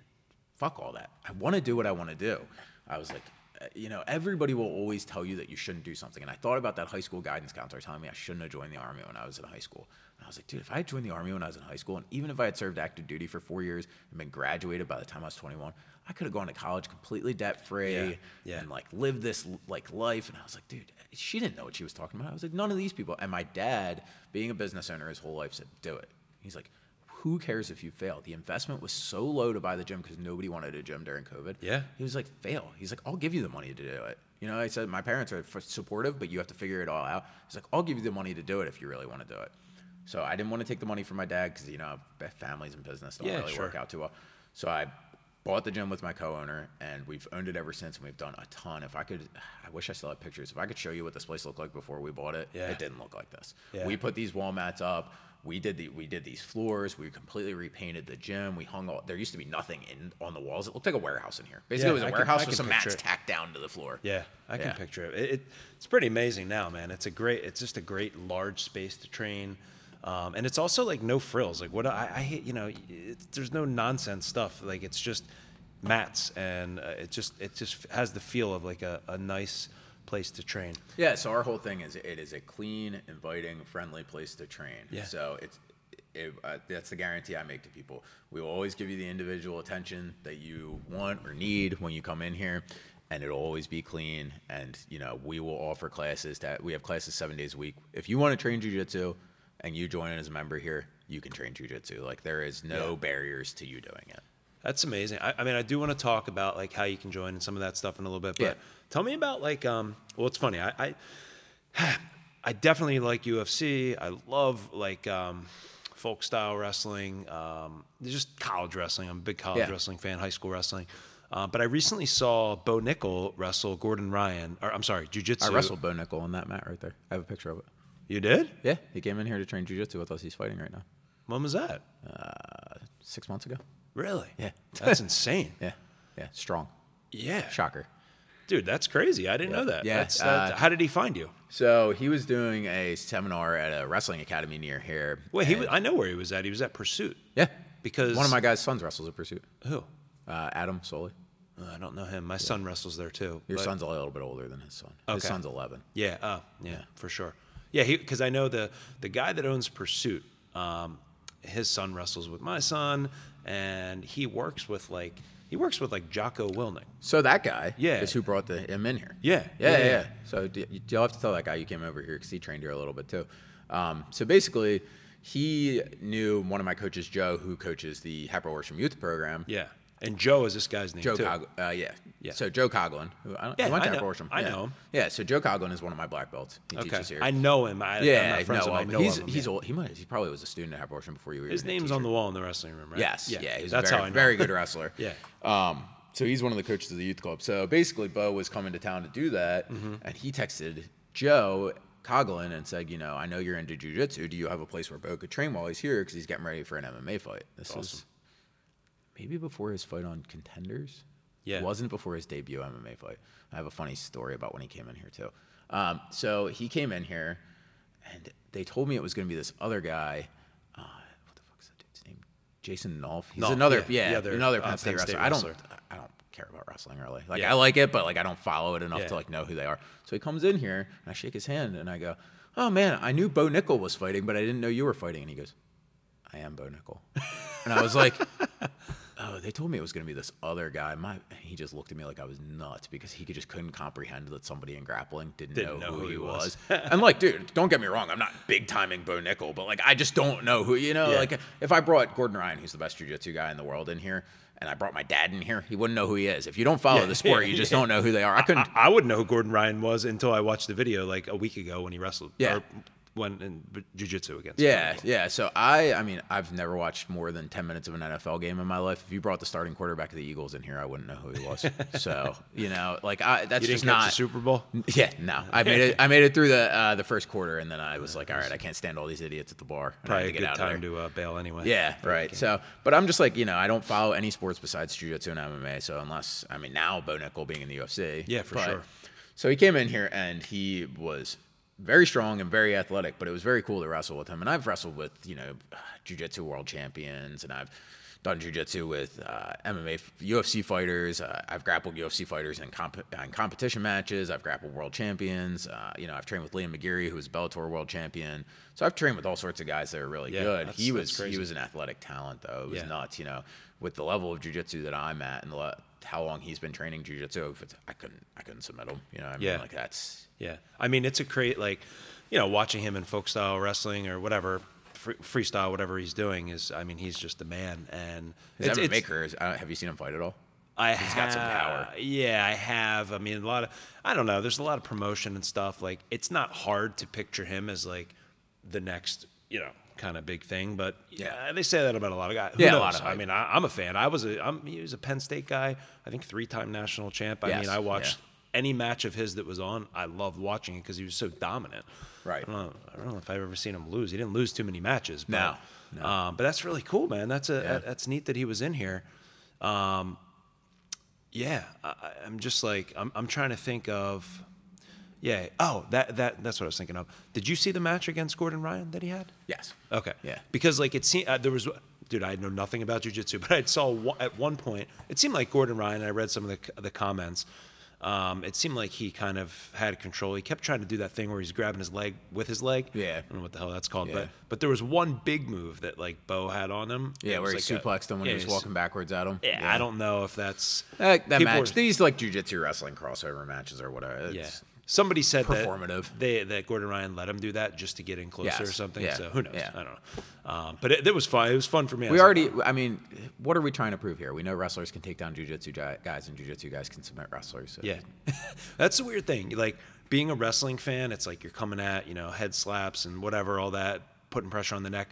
fuck all that. I want to do what I want to do. I was like, uh, you know, everybody will always tell you that you shouldn't do something. And I thought about that high school guidance counselor telling me I shouldn't have joined the army when I was in high school. And I was like, dude, if I had joined the army when I was in high school, and even if I had served active duty for four years and been graduated by the time I was 21, I could have gone to college completely debt free Yeah, yeah. and like lived this like life. And I was like, dude, she didn't know what she was talking about. I was like, none of these people. And my dad, being a business owner his whole life, said, do it. He's like, who cares if you fail? The investment was so low to buy the gym because nobody wanted a gym during COVID. Yeah. He was like, fail. He's like, I'll give you the money to do it. You know, I said, my parents are supportive, but you have to figure it all out. He's like, I'll give you the money to do it if you really want to do it. So I didn't want to take the money from my dad because, you know, families and business don't Yeah, really sure. work out too well. So I bought the gym with my co-owner and we've owned it ever since and we've done a ton. If I could, I wish I still had pictures. If I could show you what this place looked like before we bought it, Yeah. it didn't look like this. Yeah. We put these wall mats up. We did the we did these floors. We completely repainted the gym. We hung all. There used to be nothing in on the walls. It looked like a warehouse in here. Basically, Yeah, it was a I warehouse I with some mats it. tacked down to the floor. Yeah, I can picture. It, it. It's pretty amazing now, man. It's a great. It's just a great large space to train, um, and it's also like no frills. Like what I, I hate, you know, it's, there's no nonsense stuff. Like it's just mats, and uh, it just it just has the feel of like a, a nice place to train. Yeah, so our whole thing is it is a clean, inviting, friendly place to train. Yeah. So it's it, uh, that's the guarantee I make to people. We will always give you the individual attention that you want or need when you come in here, and it'll always be clean. And you know, we will offer classes that we have classes seven days a week. If you want to train jujitsu and you join as a member here, you can train jujitsu. Like there is no Yeah. barriers to you doing it. That's amazing. I, I mean, I do want to talk about like how you can join and some of that stuff in a little bit. But Yeah. tell me about like, um, well, it's funny. I, I, I definitely like UFC. I love like um, folk style wrestling. Um, just college wrestling. I'm a big college Yeah. wrestling fan. High school wrestling. Uh, but I recently saw Bo Nickal wrestle Gordon Ryan. Or I'm sorry, jujitsu. I wrestled Bo Nickal on that mat right there. I have a picture of it. You did? Yeah, he came in here to train jujitsu with us. He's fighting right now. When was that? Uh, six months ago. Really? Yeah. That's insane. Yeah, yeah, strong. Yeah. Shocker. Dude, that's crazy. I didn't Yeah. know that. Yeah, That's, that- uh, how did he find you? So he was doing a seminar at a wrestling academy near here. Wait, he was, I know where he was at. He was at Pursuit. yeah, because- one of my guys' sons wrestles at Pursuit. Who? Uh, Adam Soley. Uh, I don't know him. My son wrestles there too. Your son's a little bit older than his son. His Okay. son's 11. Yeah. Uh, yeah, for sure. Yeah, because I know the the guy that owns Pursuit. Um, his son wrestles with my son, and he works with like he works with like Jocko Wilnick. So that guy Yeah. is who brought the, him in here. Yeah, Yeah, yeah, yeah. So d- you'll have to tell that guy you came over here because he trained here a little bit too. Um, so basically, he knew one of my coaches, Joe, who coaches the Happy Horsham Youth Program. Yeah, and Joe is this guy's name Joe too. Cog- uh, yeah. Yeah. So Joe Coglin, who I, Yeah, he went to I know- I yeah. know him. Yeah. So Joe Coglin is one of my black belts. He Okay, teaches here. I know him. I, yeah, I'm not friends no, with him. I know he's him. he's yeah. old. He might he probably was a student at Happy before you were. His name's on the wall in the wrestling room, right? Yes, yeah, he's that's a very, how I know. very good wrestler. Yeah. Um, so he's one of the coaches of the youth club. So basically, Bo was coming to town to do that, Mm-hmm. and he texted Joe Coglin and said, "You know, I know you're into jujitsu. Do you have a place where Bo could train while he's here? Because he's getting ready for an MMA fight. This is maybe before his fight on Contenders. Yeah. it wasn't before his debut MMA fight. I have a funny story about when he came in here too. Um, so he came in here, and they told me it was going to be this other guy. Uh, what the fuck's that dude's name? Jason Nolf. He's Nolf, another, yeah, yeah, the other, another uh, Penn State Penn State wrestler. I don't, wrestler. I don't care about wrestling really. Like Yeah. I like it, but like I don't follow it enough Yeah. to like know who they are. So he comes in here, and I shake his hand, and I go, "Oh man, I knew Bo Nickal was fighting, but I didn't know you were fighting." And he goes, "I am Bo Nickal," and I was like. Oh, they told me it was going to be this other guy. My he just looked at me like I was nuts because he could, just couldn't comprehend that somebody in grappling didn't, Didn't know, know who, who he was. was. and like, dude, don't get me wrong, I'm not big timing Bo Nickal, but like, I just don't know who. You know, Yeah. like if I brought Gordon Ryan, who's the best jujitsu guy in the world, in here. And I brought my dad in here. He wouldn't know who he is. If you don't follow Yeah, the sport, yeah, you just don't know who they are. I couldn't. I, I wouldn't know who Gordon Ryan was until I watched the video like a week ago when he wrestled. Yeah. Or when in jiu-jitsu against. Yeah, yeah. So I, I mean, I've never watched more than ten minutes of an NFL game in my life. If you brought the starting quarterback of the Eagles in here, I wouldn't know who he was. so you know, like I, that's just the Super Bowl? Yeah, no. I made it. I made it through the uh, the first quarter, and then I was like, all right, I can't stand all these idiots at the bar. I Probably a good get out time to uh, bail anyway. Yeah, right. So, but I'm just like, you know, I don't follow any sports besides jiu-jitsu and MMA. So unless, I mean, now Bo Nickal being in the UFC. Yeah, for but- sure. So he came in here and he was very strong and very athletic, but it was very cool to wrestle with him. And I've wrestled with, you know, jiu-jitsu world champions and I've done jiu-jitsu with uh, MMA, UFC fighters. Uh, I've grappled UFC fighters in, comp- in competition matches. I've grappled world champions. Uh, you know, I've trained with Liam McGeary, who's Bellator world champion. So I've trained with all sorts of guys that are really Yeah, good. He was he was an athletic talent though. It was Yeah. nuts, you know, with the level of jujitsu that I'm at and the, le- how long he's been training jujitsu. If it's, I couldn't I couldn't submit him. You know, what I mean, Yeah. like that's Yeah, I mean it's a great like, you know, watching him in folk style wrestling or whatever, free, freestyle, whatever he's doing is. I mean, he's just the man, and his it's, it's- career is. Have you seen him fight at all? I He's got some power. Yeah, I have. I mean, a lot of I don't know. There's a lot of promotion and stuff. Like, it's not hard to picture him as like the next, you know, kind of big thing. But yeah, Yeah. they say that about a lot of guys. Who Yeah, a lot of I mean, I, I'm a fan. I was a I'm, he was a Penn State guy. I think three time national champ. I Yes, mean, I watched yeah. any match of his that was on. I loved watching it because he was so dominant. Right. I don't, know, I don't know if I've ever seen him lose. He didn't lose too many matches. But, No, no. Um, but that's really cool, man. That's a Yeah. that- that's neat that he was in here. Um, yeah, I, I- I'm just like I'm. I'm trying to think of. Yeah. Oh, that that that's what I was thinking of. Did you see the match against Gordon Ryan that he had? Yes. Okay. Yeah. Because like it seemed uh, there was, dude, I know nothing about jujitsu, but I saw one, at one point it seemed like Gordon Ryan. I read some of the the comments. Um, it seemed like he kind of had control. He kept trying to do that thing where he's grabbing his leg with his leg. Yeah. I don't know what the hell that's called, Yeah. but but there was one big move that like Bo had on him. Yeah, where he like a- suplexed him when yeah, he was walking backwards at him. Yeah, I don't know if that's That, that match. were- These like jujitsu wrestling crossover matches or whatever. yeah. Somebody said performative. that they that Gordon Ryan let him do that just to get in closer or something. yeah, So who knows? yeah. I don't know. Um, but it, it was fun. It was fun for me. I We like, already. I mean, what are we trying to prove here? We know wrestlers can take down jujitsu guys, and jujitsu guys can submit wrestlers. So. Yeah, that's the weird thing. Like being a wrestling fan, it's like you're coming at you know head slaps and whatever, all that, putting pressure on the neck.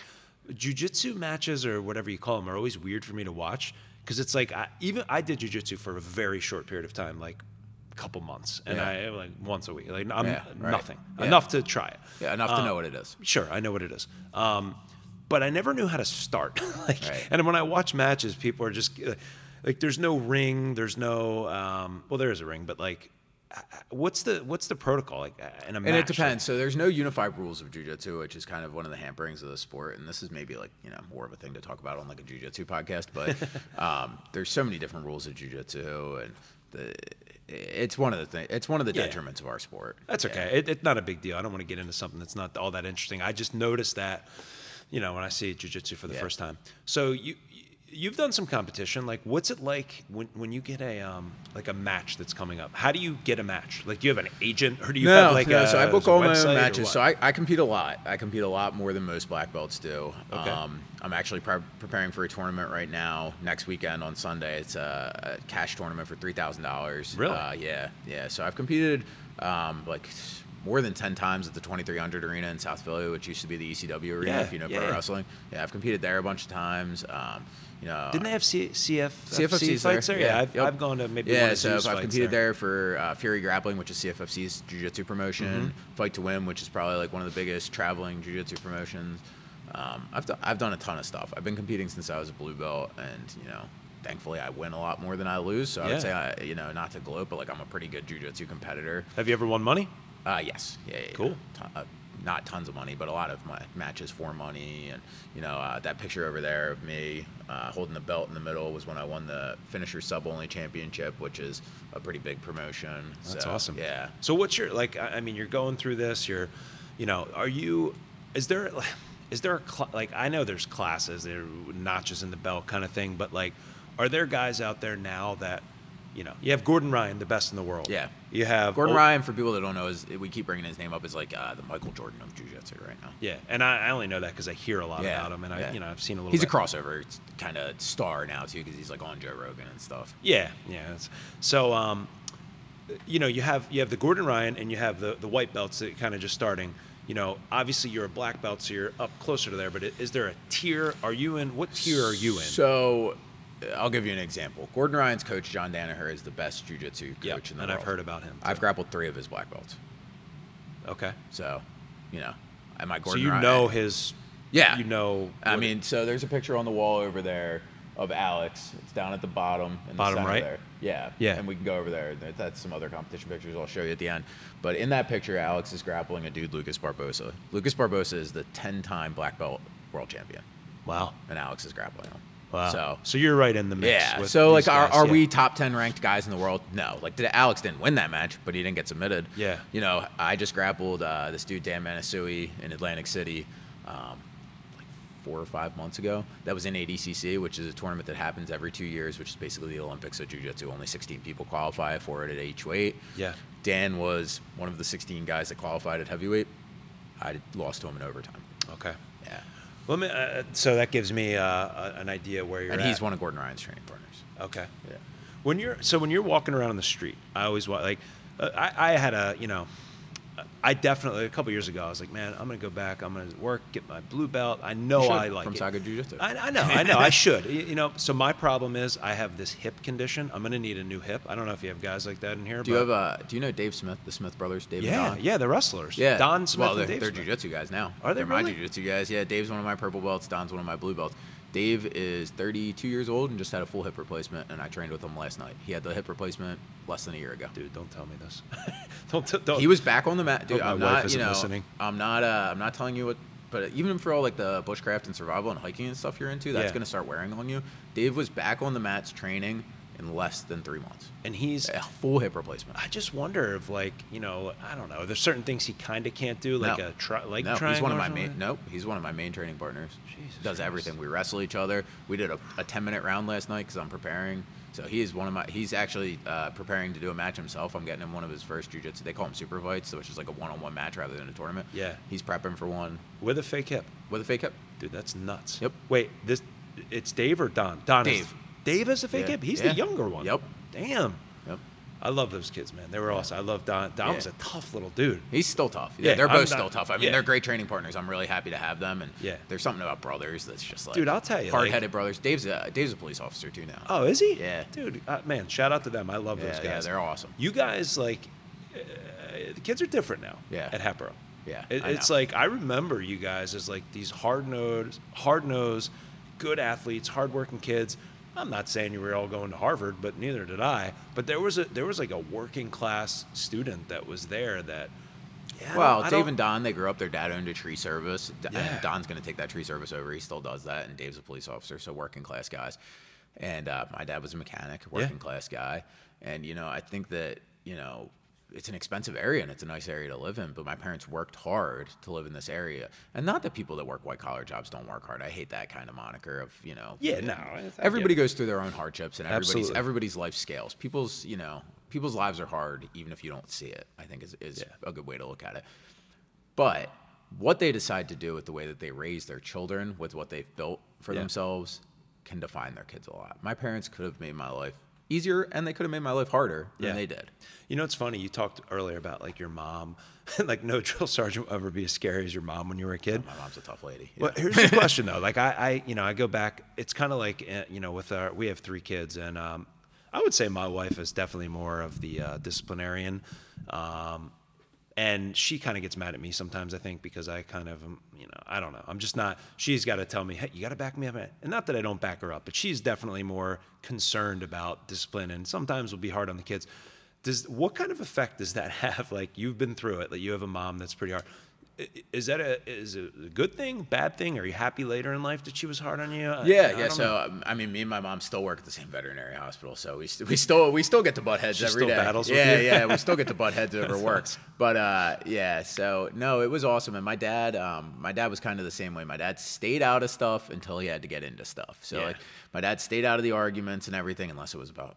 Jiu-jitsu matches or whatever you call them are always weird for me to watch because it's like I, even I did jiu-jitsu for a very short period of time, like couple months, and Yeah. I like once a week, like I'm Yeah, right. nothing Yeah. enough to try it. Yeah, enough to Um, know what it is. Sure, I know what it is. Um, but I never knew how to start. like, Right. and when I watch matches, people are just uh, like, "There's no ring. There's no. Um, well, there is a ring, but like, uh, what's the what's the protocol like uh, in a match? And it Like, depends. So there's no unified rules of jujitsu, which is kind of one of the hamperings of the sport. And this is maybe like you know more of a thing to talk about on like a jujitsu podcast. But um, there's so many different rules of jujitsu, and the it's one of the things. It's one of the Yeah. detriments of our sport. That's Yeah. okay. It, it's not a big deal. I don't want to get into something that's not all that interesting. I just noticed that, you know, when I see jujitsu for the Yeah. first time. So you you've done some competition. Like, what's it like when, when you get a um like a match that's coming up? How do you get a match? Like, do you have an agent or do you no, have like no, a so I book is it a all my own matches. So I, I compete a lot. I compete a lot more than most black belts do. Okay. Um, I'm actually pre- preparing for a tournament right now next weekend on Sunday. It's a, a cash tournament for three thousand dollars. Really? Uh, yeah, yeah. So I've competed um, like more than ten times at the 2300 Arena in South Philly, which used to be the ECW arena. Yeah, if you know yeah. pro wrestling, yeah, I've competed there a bunch of times. Um, know, Didn't they have C- CF CFFC's fights there? Yeah, I've, Yep. I've gone to maybe one yeah. of So I've competed there, for uh, Fury Grappling, which is CFFC's jiu-jitsu promotion. Mm-hmm. Fight to Win, which is probably like one of the biggest traveling jiu-jitsu promotions. Um, I've done, I've done a ton of stuff. I've been competing since I was a blue belt, and you know, thankfully I win a lot more than I lose. So I would say, I, you know, not to gloat, but like I'm a pretty good jiu-jitsu competitor. Have you ever won money? Uh, yes. Yeah. yeah, yeah. Cool. Ton- uh, not tons of money, but a lot of my matches for money. And, you know, uh, that picture over there of me uh, holding the belt in the middle was when I won the Finisher Sub Only Championship, which is a pretty big promotion. That's So, awesome. Yeah. So what's your like? I mean, you're going through this. You're, you know, are you? Is there, is there a cl- like? I know there's classes, there are notches in the belt kind of thing, but like, are there guys out there now that, you know, you have Gordon Ryan, the best in the world. Yeah. You have Gordon oh, Ryan, for people that don't know, is we keep bringing his name up as like uh, the Michael Jordan of jiu-jitsu right now. Yeah, and I, I only know that because I hear a lot Yeah, about him, and I, yeah. you know, I've seen a little. He's a crossover kind of star now too, because he's like on Joe Rogan and stuff. Yeah, yeah. So, um, you know, you have you have the Gordon Ryan and you have the the white belts that kind of just starting. You know, obviously you're a black belt, so you're up closer to there. But is there a tier? Are you in? What tier are you in? So, I'll give you an example. Gordon Ryan's coach, John Danaher, is the best jiu-jitsu coach Yep, in the world. and world. I've heard about him. I've grappled three of his black belts. Okay. So, you know, am I Gordon Ryan. So you Ryan? know his. Yeah. You know. I mean, so there's a picture on the wall over there of Alex. It's down at the bottom. In Bottom the center right? There. Yeah. Yeah. And we can go over there. That's some other competition pictures I'll show you at the end. But in that picture, Alex is grappling a dude, Lucas Barbosa. Lucas Barbosa is the 10-time black belt world champion, Wow. and Alex is grappling him. Wow. So. so you're right in the mix. Yeah. So like, these are, are yeah. we top ten ranked guys in the world? No. Like, did Alex didn't win that match, but he didn't get submitted. Yeah. You know, I just grappled uh, this dude Dan Manasoiu in Atlantic City, um, like four or five months ago. That was in ADCC, which is a tournament that happens every two years, which is basically the Olympics of Jiu-Jitsu. Only 16 people qualify for it at each weight. Yeah. Dan was one of the 16 guys that qualified at heavyweight. I lost to him in overtime. Okay. Well, me- uh, so that gives me uh, an idea where you're And at. he's one of Gordon Ryan's training partners. Okay. Yeah. When you're so when you're walking around on the street, I always wa- like uh, I, I had a you know I definitely a couple years ago I was like man I'm gonna go back I'm gonna work get my blue belt I know I like from it. Saga Jiu-Jitsu. I, I know I know I should you, know so my problem is I have this hip condition I'm gonna need a new hip I don't know if you have guys like that in here Do you have uh, Do you know Dave Smith, the Smith brothers, Dave yeah and Don? yeah the wrestlers Yeah, Don Smith Well, they're, and Dave they're Smith. jujitsu guys now. Are they They're my really? jujitsu guys. Yeah, Dave's one of my purple belts. Don's one of my blue belts. Dave is 32 years old and just had a full hip replacement, and I trained with him last night. He had the hip replacement less than a year ago. dude don't tell me this don't, t- don't He was back on the mat, dude. My I'm wife not, you know, listening. I'm not, uh, I'm not telling you what, but even for all like the bushcraft and survival and hiking and stuff you're into, that's Yeah. gonna start wearing on you. Dave was back on the mats training in less than three months. and he's A full hip replacement. I just wonder if, like, you know, I don't know. There's certain things he kind of can't do, like No. a tri- leg no, he's one of my main. Nope, he's one of my main training partners. Jesus Does Christ. everything. We wrestle each other. We did a, a ten minute round last night because I'm preparing. So he is one of my. He's actually uh, preparing to do a match himself. I'm getting him one of his first jujitsu. They call them super fights, so which is like a one on one match rather than a tournament. Yeah. He's prepping for one with a fake hip. with a fake hip. Dude, that's nuts. Yep. Wait, this it's Dave or Don? Don. Is, Dave. Has a fake Yeah. hip. He's Yeah. the younger one. Yep. Damn. Yep. I love those kids, man. They were awesome. I love Don. Don Yeah. was a tough little dude. He's still tough. Yeah, Yeah, they're both not- still tough. I mean, yeah. they're great training partners. I'm really happy to have them. And Yeah. there's something about brothers that's just like Dude, I'll tell you, hard-headed brothers. Dave's a Dave's a police officer too now. Oh, is he? Yeah. Dude, uh, man, shout out to them. I love yeah, those yeah, guys. they're awesome. You guys like uh, the kids are different now. Yeah. At Hatboro. Yeah, It, it's like I remember you guys as like these hard nosed, hard nosed, good athletes, hardworking kids. I'm not saying you were all going to Harvard, but neither did I. But there was a there was like a working class student that was there that. Yeah, Well, Dave and Don, they grew up. Their dad owned a tree service. Yeah. Don's going to take that tree service over. He still does that. And Dave's a police officer, so working class guys. And uh, my dad was a mechanic, working class guy. And, you know, I think that, you know, it's an expensive area and it's a nice area to live in, but my parents worked hard to live in this area. And not that people that work white collar jobs don't work hard. I hate that kind of moniker of, you know. Yeah, no, Everybody goes through their own hardships and everybody's Absolutely. everybody's life scales. People's, you know, people's lives are hard even if you don't see it. I think is is Yeah. a good way to look at it. But what they decide to do with the way that they raise their children, with what they've built for Yeah. themselves, can define their kids a lot. My parents could have made my life easier and they could have made my life harder than Yeah. they did. You know, it's funny. You talked earlier about like your mom. like, no drill sergeant will ever be as scary as your mom when you were a kid. My mom's a tough lady. Well, here's the question though. Like I, I, you know, I go back. It's kind of like uh, you know, with our we have three kids, and um, I would say my wife is definitely more of the uh, disciplinarian, um, and she kind of gets mad at me sometimes. I think because I kind of, um, you know, I don't know. I'm just not. She's got to tell me, hey, you got to back me up, and not that I don't back her up, but she's definitely more concerned about discipline, and sometimes will be hard on the kids. Does what kind of effect does that have? Like you've been through it. Like you have a mom that's pretty hard is that a is it a good thing, bad thing? Are you happy later in life that she was hard on you? I- I Yeah, don't yeah. know. So um, I mean, me and my mom still work at the same veterinary hospital, so we st- we still we still get to butt heads She every still day. battles with yeah, you? yeah. We still get to butt heads over work. But uh, yeah. So no, it was awesome. And my dad, um, my dad was kind of the same way. My dad stayed out of stuff until he had to get into stuff. So Yeah. like, my dad stayed out of the arguments and everything, unless it was about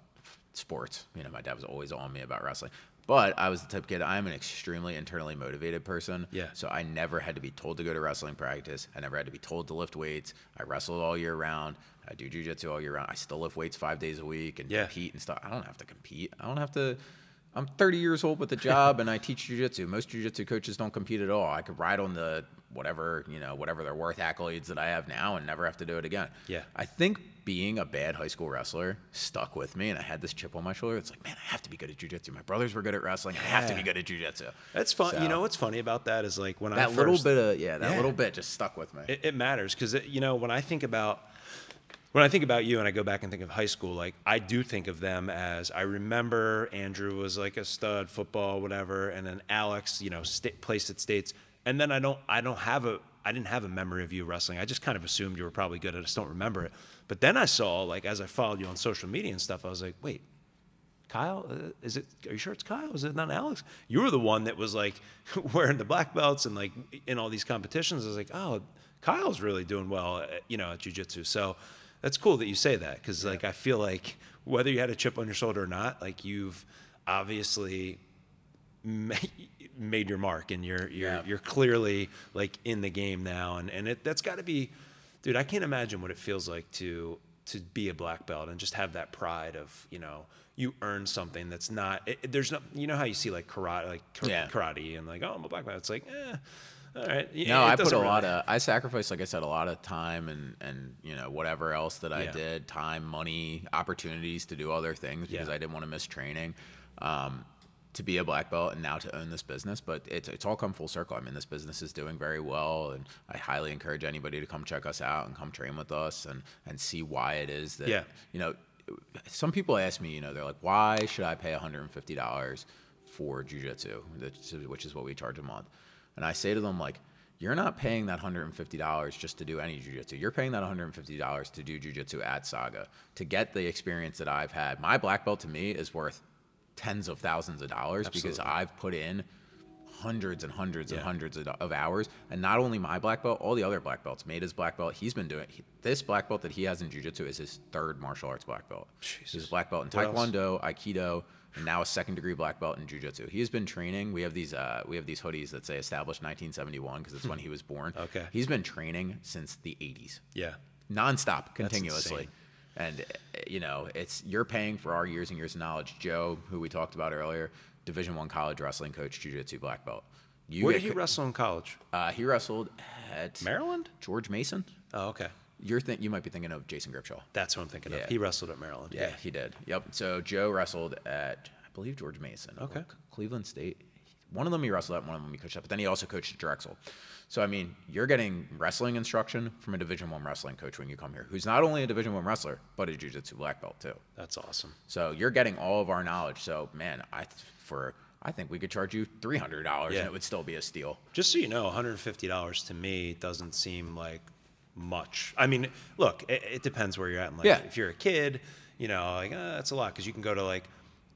sports. You know, my dad was always on me about wrestling. But I was the type of kid. I'm an extremely internally motivated person. Yeah. So I never had to be told to go to wrestling practice. I never had to be told to lift weights. I wrestled all year round. I do jujitsu all year round. I still lift weights five days a week and Yeah. compete and stuff. I don't have to compete. I don't have to. I'm 30 years old with a job and I teach jujitsu. Most jujitsu coaches don't compete at all. I could ride on the whatever you know whatever they're worth accolades that I have now and never have to do it again. Yeah. I think being a bad high school wrestler stuck with me, and I had this chip on my shoulder. It's like, man, I have to be good at jujitsu. My brothers were good at wrestling. I have to be good at jujitsu. That's fun. You know what's funny about that is like when I That little bit of yeah, that Yeah. little bit just stuck with me. it, it matters because you know when I think about when I think about you and I go back and think of high school, like I do think of them as I remember Andrew was like a stud football, whatever, and then Alex, you know, sta placed at states, and then I don't, I don't have a, I didn't have a memory of you wrestling. I just kind of assumed you were probably good. I just don't remember it. But then I saw, like, as I followed you on social media and stuff, I was like, wait, Kyle, uh, is it? Are you sure it's Kyle? Is it not Alex? You were the one that was like wearing the black belts and like in all these competitions. I was like, oh, Kyle's really doing well, at, you know, at jujitsu. So that's cool that you say that because like I feel like whether you had a chip on your shoulder or not, like you've obviously made your mark and you're you're Yeah. you're clearly like in the game now and and it that's got to be dude I can't imagine what it feels like to to be a black belt and just have that pride of you know you earn something that's not it, there's no you know how you see like karate like kar- Yeah. karate and like oh I'm a black belt it's like eh all right No, Yeah, it I put a doesn't lot of. I sacrificed, like I said, a lot of time and and you know whatever else that I Yeah. did, time, money, opportunities to do other things because. I didn't want to miss training. Um, to be a black belt and now to own this business, but it's it's all come full circle. I mean, this business is doing very well, and I highly encourage anybody to come check us out and come train with us and and see why it is that Yeah. you know. Some people ask me, you know, they're like, why should I pay $150 for jujitsu, which is- what we charge a month? And I say to them, like, you're not paying that $150 just to do any jujitsu. You're paying that $150 to do jujitsu at Saga to get the experience that I've had. My black belt to me is worth tens of thousands of dollars because I've put in hundreds and hundreds and hundreds of, of hours. And not only my black belt, all the other black belts. Made his black belt. He's been doing he- this black belt that he has in jujitsu is his third martial arts black belt. Jesus. a black belt in taekwondo, aikido, and now a second degree black belt in jujitsu. He has been training. We have these uh, we have these hoodies that say established 1971 because it's when he was born. Okay. He's been training since the 80s yeah nonstop, continuously. And you know, it's you're paying for our years and years of knowledge. Joe, who we talked about earlier, Division One college wrestling coach, jiu-jitsu black belt. You where did he co- wrestle in college Uh, he wrestled at Maryland George Mason. oh okay You're think you might be thinking of Jason Gripshaw. that's who I'm thinking Yeah. of he wrestled at Maryland Yeah, he did. Yep. So Joe wrestled at, I believe, George Mason. Okay. Cleveland State. One of them he wrestled at, one of them he coached at, but then he also coached at Drexel. So I mean, you're getting wrestling instruction from a Division One wrestling coach when you come here, who's not only a Division One wrestler but a Jiu-Jitsu black belt too. that's awesome So you're getting all of our knowledge. So man, I for I think we could charge you three hundred dollars Yeah. and it would still be a steal. Just so you know, $150 to me doesn't seem like much. I mean, look, it, it depends where you're at. in life. Yeah. If you're a kid, you know, like uh, that's a lot because you can go to like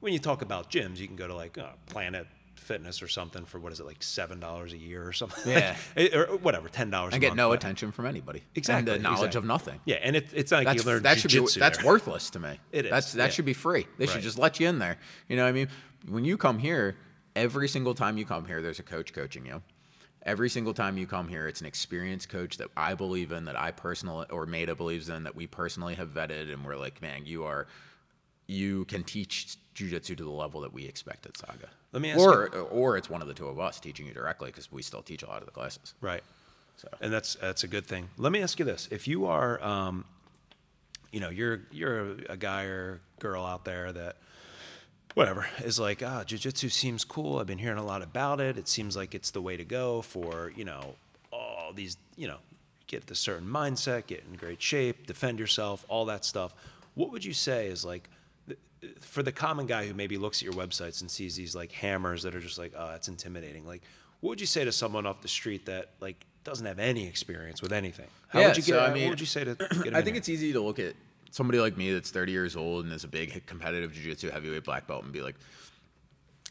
when you talk about gyms, you can go to like uh, Planet Fitness or something for what is it like seven dollars a year or something? Yeah. Eh, it- or whatever, ten dollars. And get no attention from anybody. Exactly. And the knowledge exactly. of nothing. Yeah, and it, it's not like That's you learn that should be that's there. worthless to me. It is, That's that yeah. should be free. They should just let you in there. You know what I mean? When you come here, every single time you come here, there's a coach coaching you. Every single time you come here, it's an experienced coach that I believe in, that I personally or Maida believes in, that we personally have vetted, and we're like, man, you are, you can teach jujitsu to the level that we expect at Saga. Let me ask or or it's one of the two of us teaching you directly because we still teach a lot of the classes. Right. So. And that's that's a good thing. Let me ask you this: If you are, um, you know, you're you're a guy or girl out there that, whatever, is like, ah, jujitsu seems cool. I've been hearing a lot about it. It seems like it's the way to go for you know all these you know get the certain mindset, get in great shape, defend yourself, all that stuff. What would you say is like? For the common guy who maybe looks at your websites and sees these like hammers that are just like, oh, it's intimidating. Like, what would you say to someone off the street that like doesn't have any experience with anything? How Yeah, would you get? so, I mean, what would you say to? I in think here? it's easy to look at somebody like me that's 30 years old and is a big competitive jiu-jitsu heavyweight black belt and be like,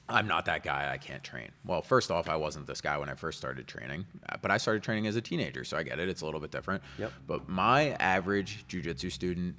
I'm not that guy. I can't train. Well, first off, I wasn't this guy when I first started training, uh, but I started training as a teenager, so I get it. It's a little bit different. Yep. But my average jiu-jitsu student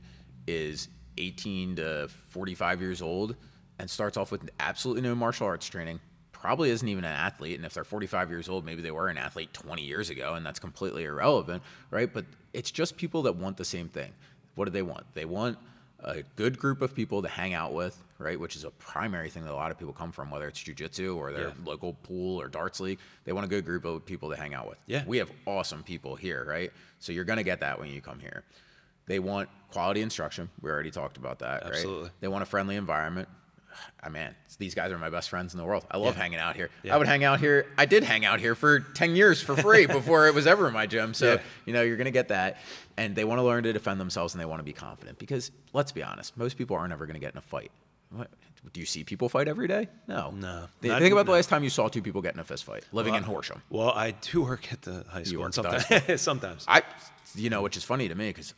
is 18 to 45 years old and starts off with absolutely no martial arts training. Probably isn't even an athlete, and if they're 45 years old, maybe they were an athlete 20 years ago, and that's completely irrelevant, right? But it's just people that want the same thing. What do they want? They want a good group of people to hang out with, right? Which is a primary thing that a lot of people come from, whether it's jujitsu or their Yeah. local pool or darts league. They want a good group of people to hang out with. Yeah. We have awesome people here, right? So you're gonna get that when you come here. They want quality instruction. We already talked about that, Absolutely. right? They want a friendly environment. I man, these guys are my best friends in the world. I love Yeah. hanging out here. Yeah. I would hang out here. I did hang out here for 10 years for free before it was ever in my gym. So, Yeah. you know, you're going to get that. And they want to learn to defend themselves and they want to be confident because let's be honest, most people aren't ever going to get in a fight. What? Do you see people fight every day? No. No. Th- Not- Think about the last time you saw two people get in a fist fight living in Horsham. Well, I do work at the high school. work and at the sometimes, sometimes. I, you know, which is funny to me because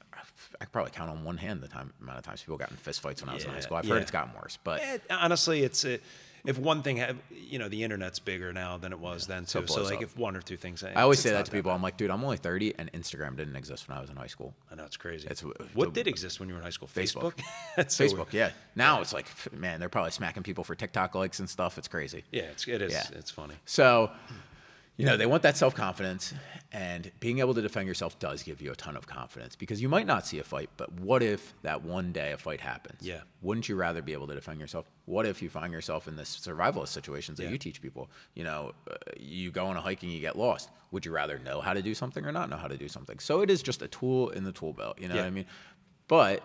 I could probably count on one hand the time amount of times people got in fist fights when I was in high school. I've yeah. heard it's gotten worse, but Eh, honestly, it's uh if one thing, had, you know, the internet's bigger now than it was then So too. it So like, up. if one or two things, I always say that to people. I'm like, dude, I'm only 30, and Instagram didn't exist when I was in high school. I know it's crazy. It's- what did exist when you were in high school? Facebook. So Facebook, yeah. Now it's like, man, they're probably smacking people for TikTok likes and stuff. It's crazy. Yeah, it's, it is. Yeah. It's funny. So, you know, they want that self confidence, and being able to defend yourself does give you a ton of confidence because you might not see a fight, but what if that one day a fight happens? Yeah. Wouldn't you rather be able to defend yourself? What if you find yourself in this survivalist situations that Yeah. you teach people? You know, uh, you go on a hike and you get lost. Would you rather know how to do something or not know how to do something? So it is just a tool in the tool belt. You know what I mean? But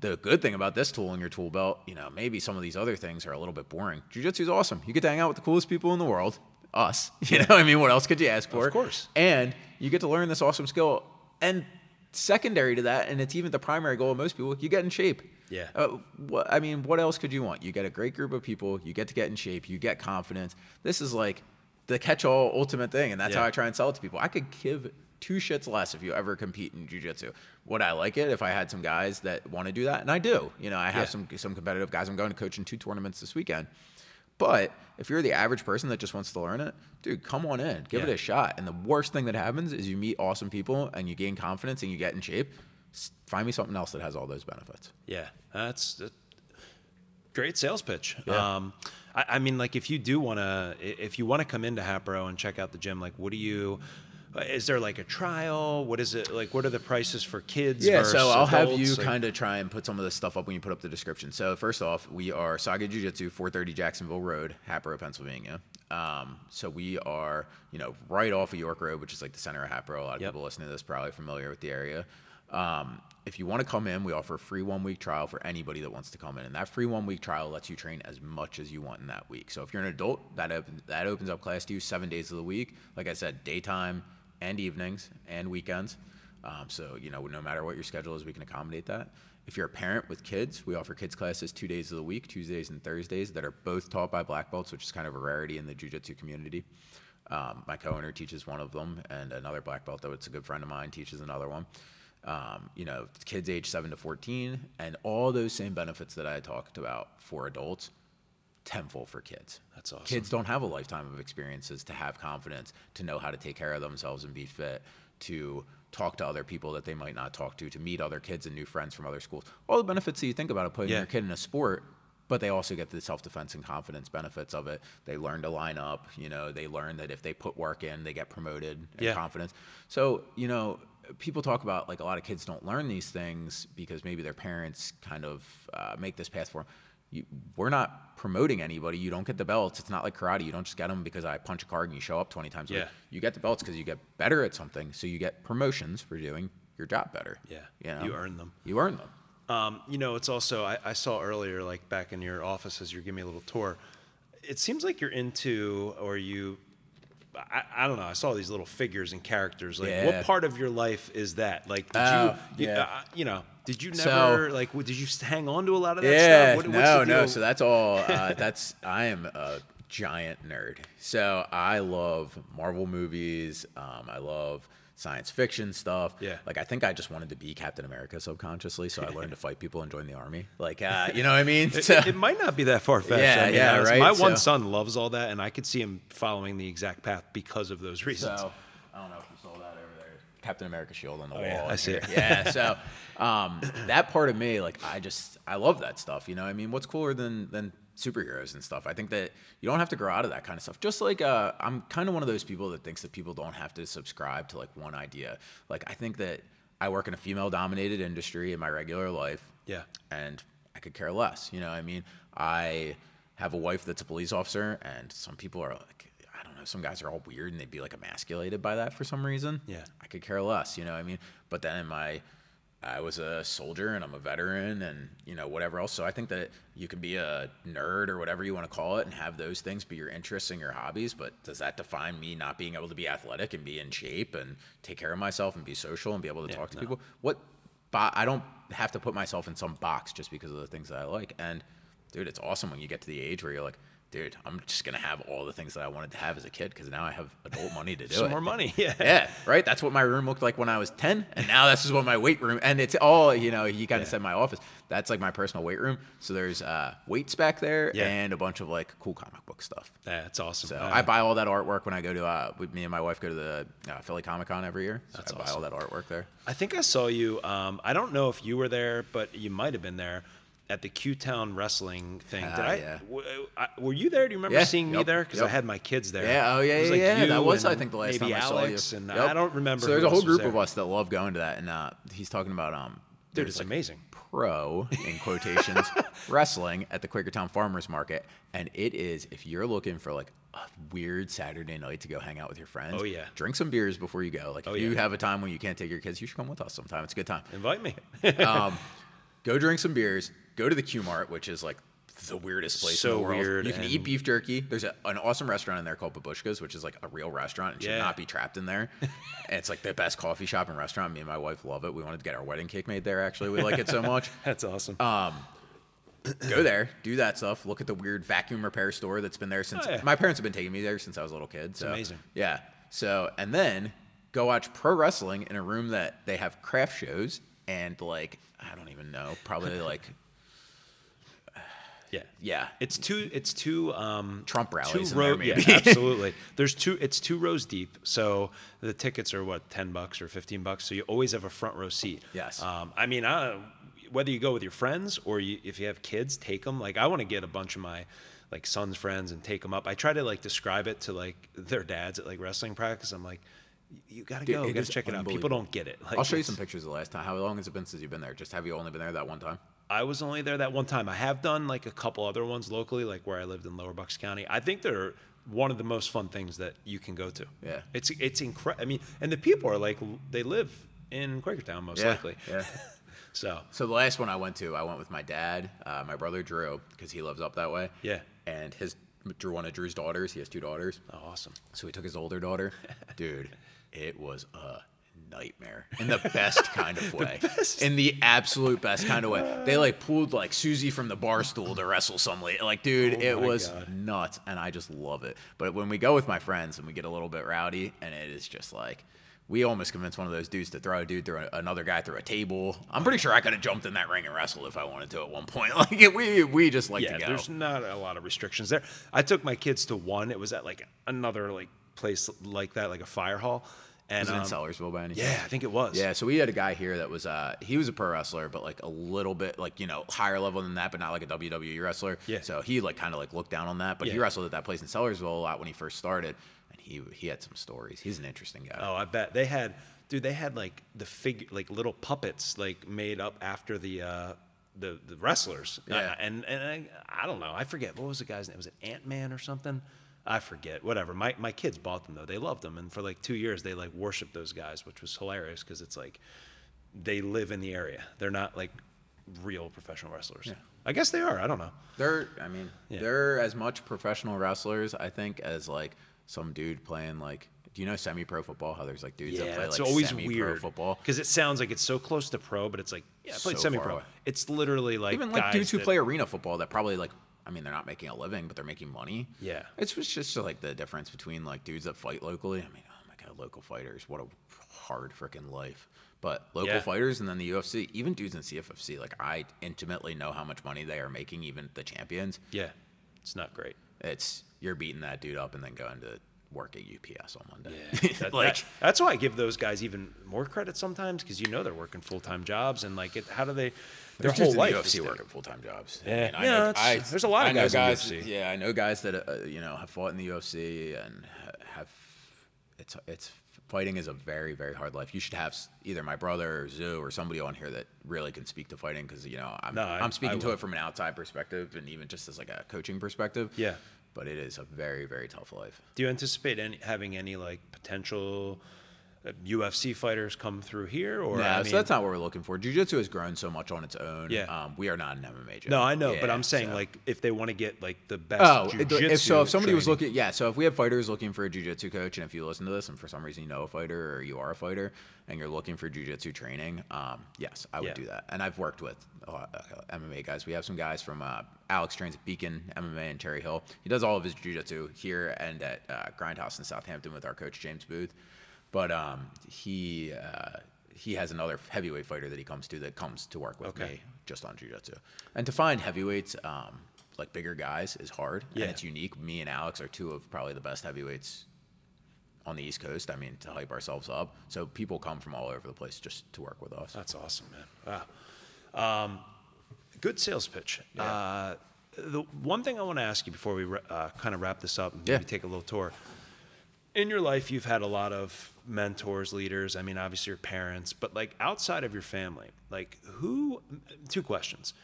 the good thing about this tool in your tool belt, you know, maybe some of these other things are a little bit boring. Jiu-jitsu is awesome. You get to hang out with the coolest people in the world, us. You know, I mean, what else could you ask for? Of course. And you get to learn this awesome skill. And secondary to that, and it's even the primary goal of most people, you get in shape. Yeah. Uh, what, I mean, what else could you want? You get a great group of people. You get to get in shape. You get confidence. This is like the catch-all ultimate thing, and that's Yeah. how I try and sell it to people. I could give two shits less if you ever compete in jiu-jitsu. Would I like it if I had some guys that want to do that? And I do. You know, I have Yeah. some some competitive guys. I'm going to coach in two tournaments this weekend. But if you're the average person that just wants to learn it, dude, come on in, give it a shot. And the worst thing that happens is you meet awesome people and you gain confidence and you get in shape. Find me something else that has all those benefits. Yeah, that's a great sales pitch. Yeah. Um, I, I mean, like if you do want to, if you want to come into Hatboro and check out the gym, like what do you? Is there like a trial? What is it like? What are the prices for kids? Yeah, so I'll have you Like- kind of try and put some of this stuff up when you put up the description. So first off, we are Saga Jiu Jitsu, 430 Jacksonville Road, Hatboro, Pennsylvania. Um, so we are, you know, right off of York Road, which is like the center of Hatboro. A lot of Yep. people listening to this probably familiar with the area. Um, if you want to come in, we offer a free one week trial for anybody that wants to come in, and that free one week trial lets you train as much as you want in that week. So if you're an adult, that op- that opens up class to you seven days of the week. Like I said, daytime and evenings and weekends. Um, so you know, no matter what your schedule is, we can accommodate that. If you're a parent with kids, we offer kids classes two days of the week, Tuesdays and Thursdays, that are both taught by black belts, which is kind of a rarity in the jiu-jitsu community. Um, my co-owner teaches one of them, and another black belt, though it's a good friend of mine, teaches another one. Um, you know, kids age seven to fourteen, and all those same benefits that I talked about for adults, tenfold for kids. That's awesome. Kids don't have a lifetime of experiences to have confidence, to know how to take care of themselves and be fit, to talk to other people that they might not talk to, to meet other kids and new friends from other schools. All the benefits that you think about of putting Yeah. your kid in a sport, but they also get the self-defense and confidence benefits of it. They learn to line up, you know, they learn that if they put work in, they get promoted and Yeah. confidence. So, you know, people talk about like a lot of kids don't learn these things because maybe their parents kind of uh, make this path for them. You, we're not promoting anybody. You don't get the belts. It's not like karate. You don't just get them because I punch a card and you show up 20 times. a week. Yeah. You get the belts because you get better at something. So you get promotions for doing your job better. Yeah, You, know? you earn them. You earn them. Um, you know, it's also I, I saw earlier, like back in your office as you're giving me a little tour. It seems like you're into, or you, I, I don't know. I saw these little figures and characters. Like, Yeah. what part of your life is that? Like, did Oh, you, you, yeah. uh, you know, did you So- never like? Did you hang on to a lot of that Yeah, stuff? What- no, no. So that's all. Uh, that's I am a giant nerd. So I love Marvel movies. Um, I love science fiction stuff. Yeah. Like I think I just wanted to be Captain America subconsciously, so I learned to fight people and join the army. Like, uh, you know what I mean? It, So- it might not be that far fetched. Yeah, I mean, yeah, right? My one So- son loves all that, and I could see him following the exact path because of those reasons. So I don't know if you saw that over there. Captain America shield on the Oh, wall. yeah, I see it. Yeah. So um, that part of me, like, I just I love that stuff. You know, I mean, what's cooler than than superheroes and stuff? I think that you don't have to grow out of that kind of stuff. Just like uh, I'm kind of one of those people that thinks that people don't have to subscribe to like one idea. Like I think that I work in a female dominated industry in my regular life Yeah. and I could care less. You know, what I mean, I have a wife that's a police officer, and some people are like, know, some guys are all weird and they'd be like emasculated by that for some reason. Yeah. I could care less. You know, what I mean, but then in my I was a soldier and I'm a veteran and you know whatever else. So I think that you can be a nerd or whatever you want to call it and have those things be your interests and your hobbies. But does that define me not being able to be athletic and be in shape and take care of myself and be social and be able to Yeah, talk to no. people? What? Bo- I don't have to put myself in some box just because of the things that I like. And dude, it's awesome when you get to the age where you're like, dude, I'm just gonna have all the things that I wanted to have as a kid because now I have adult money to do Some it. more money. Yeah. Yeah, right. That's what my room looked like when I was ten, and now this is what my weight room. And it's all you know. You kind of Yeah. said my office. That's like my personal weight room. So there's uh, weights back there Yeah. and a bunch of like cool comic book stuff. That's awesome. So I buy all that artwork when I go to. Uh, me and my wife go to the uh, Philly Comic Con every year. So That's I buy awesome. all that artwork there. I think I saw you. Um, I don't know if you were there, but you might have been there at the Q Town wrestling thing. Did Ah, I, yeah. w- I- Were you there? Do you remember Yeah, seeing me there? Because I had my kids there. Yeah. Oh yeah. It Yeah. like yeah. you That was I think the last time I saw you. And Yep. I don't remember. So there's a whole group of us that love going to that, and uh, he's talking about um. Dude, it's like, amazing. pro in quotations wrestling at the Quakertown Farmers Market, and it is if you're looking for like a weird Saturday night to go hang out with your friends. Oh, yeah. drink some beers before you go. Like Oh, if you yeah. have a time when you can't take your kids, you should come with us sometime. It's a good time. Invite me. Um, go drink some beers. Go to the Q Mart, which is like the weirdest place So in the world. weird You can eat beef jerky. There's a, an awesome restaurant in there called Babushka's, which is like a real restaurant and should Yeah. not be trapped in there. and it's like the best coffee shop and restaurant. Me and my wife love it. We wanted to get our wedding cake made there. Actually, we like it so much. That's awesome. Um, go there, do that stuff. Look at the weird vacuum repair store that's been there since Oh, yeah. my parents have been taking me there since I was a little kid. So amazing. Yeah. So and then go watch pro wrestling in a room that they have craft shows and like I don't even know, probably like yeah. yeah. It's two. It's two. Um, Trump two rallies in row-. Yeah, absolutely. There's two. It's two rows deep. So the tickets are what ten bucks or fifteen bucks. So you always have a front row seat. Yes. Um, I mean, I, whether you go with your friends or you, if you have kids, take them. Like I want to get a bunch of my like son's friends and take them up. I try to like describe it to like their dads at like wrestling practice. I'm like, you gotta Dude, go. You gotta check it out. People don't get it. Like, I'll show you some pictures of the last time. How long has it been since you've been there? Just have you only been there that one time? I was only there that one time. I have done like a couple other ones locally, like where I lived in Lower Bucks County. I think they're one of the most fun things that you can go to. Yeah. it's it's incredible. I mean, and the people are like they live in Quakertown most likely. Yeah. So So the last one I went to, I went with my dad, uh, my brother Drew, because he lives up that way. Yeah. And his Drew, one of Drew's daughters, he has two daughters. oh, awesome. So he took his older daughter. Dude, it was a nightmare in the best kind of way. In the absolute best kind of way. They like pulled like Susie from the bar stool to wrestle some lady. Like, dude, Oh it was God. nuts, and I just love it. But when we go with my friends and we get a little bit rowdy, and it is just like. We almost convinced one of those dudes to throw a dude through a, another guy through a table. I'm pretty sure I could have jumped in that ring and wrestled if I wanted to at one point. Like we we just like yeah, to go. there's not a lot of restrictions there. I took my kids to one. It was at like another like place like that, like a fire hall. And Was it in um, Sellersville by any yeah, chance? I think it was. Yeah, so we had a guy here that was uh he was a pro wrestler, but like a little bit like you know higher level than that, but not like a WWE wrestler. Yeah. So he like kind of like looked down on that, but he wrestled at that place in Sellersville a lot when he first started, and he he had some stories. He's an interesting guy. Oh, I bet they had, dude. They had like the figure, like little puppets, like made up after the uh, the the wrestlers. Yeah. Uh, and and I, I don't know. I forget what was the guy's name. Was it Ant Man or something? I forget. Whatever. My my kids bought them though. They loved them, and for like two years they like worshipped those guys, which was hilarious because it's like they live in the area. They're not like real professional wrestlers. I guess they are. I don't know. They're I mean Yeah. they're as much professional wrestlers I think as like some dude playing like. Do you know semi-pro football? How there's like dudes that play it's like always weird football. because it sounds like it's so close to pro, but it's like yeah, I played So semi-pro. It's literally like Even like dudes who play arena football that probably like I mean, they're not making a living, but they're making money. Yeah. It's just just like the difference between like dudes that fight locally. I mean, oh my god, local fighters, what a hard freaking life. But local Yeah. fighters and then the UFC, even dudes in CFFC, like I intimately know how much money they are making, even the champions. Yeah, it's not great. It's you're beating that dude up and then going to work at UPS on Monday. That- like that- that's why I give those guys even more credit sometimes because you know they're working full time jobs and like it, how do they their whole life UFC working full time jobs. Yeah. I Yeah, know, that's- there's a lot of I guys guys. UFC. Yeah, I know guys that uh, you know have fought in the UFC and have. It's it's fighting is a very very hard life. You should have either my brother or Zoo or somebody on here that really can speak to fighting because you know I'm No, I- I'm speaking I to it from an outside perspective and even just as like a coaching perspective. Yeah. But it is a very very tough life. Do you anticipate any, having any like potential UFC fighters come through here or No, I so that's not what we're looking for. Jiu-Jitsu has grown so much on its own. Yeah. Um, we are not an MMA gym. No, I know, but I'm saying so- like if they want to get like the best Oh, if, so, if somebody was looking, yeah. So if we have fighters looking for a jujitsu coach, and if you listen to this, and for some reason you know a fighter or you are a fighter, and you're looking for jujitsu training, um, yes, I would Yeah. do that. And I've worked with a lot of MMA guys. We have some guys from uh, Alex trains at Beacon MMA in Terry Hill. He does all of his jujitsu here and at uh, Grindhouse in Southampton with our coach James Booth. But um, he uh, he has another heavyweight fighter that he comes to that comes to work with Okay. me just on jiu-jitsu. And to find heavyweights, um, like bigger guys, is hard. Yeah. And it's unique. Me and Alex are two of probably the best heavyweights on the East Coast. I mean, to hype ourselves up. So people come from all over the place just to work with us. That's awesome, man. Wow. Um, good sales pitch. Uh, the one thing I want to ask you before we uh, kind of wrap this up and Yeah. maybe take a little tour. In your life, you've had a lot of mentors, leaders. I mean, obviously your parents, but like outside of your family, like who? Two questions: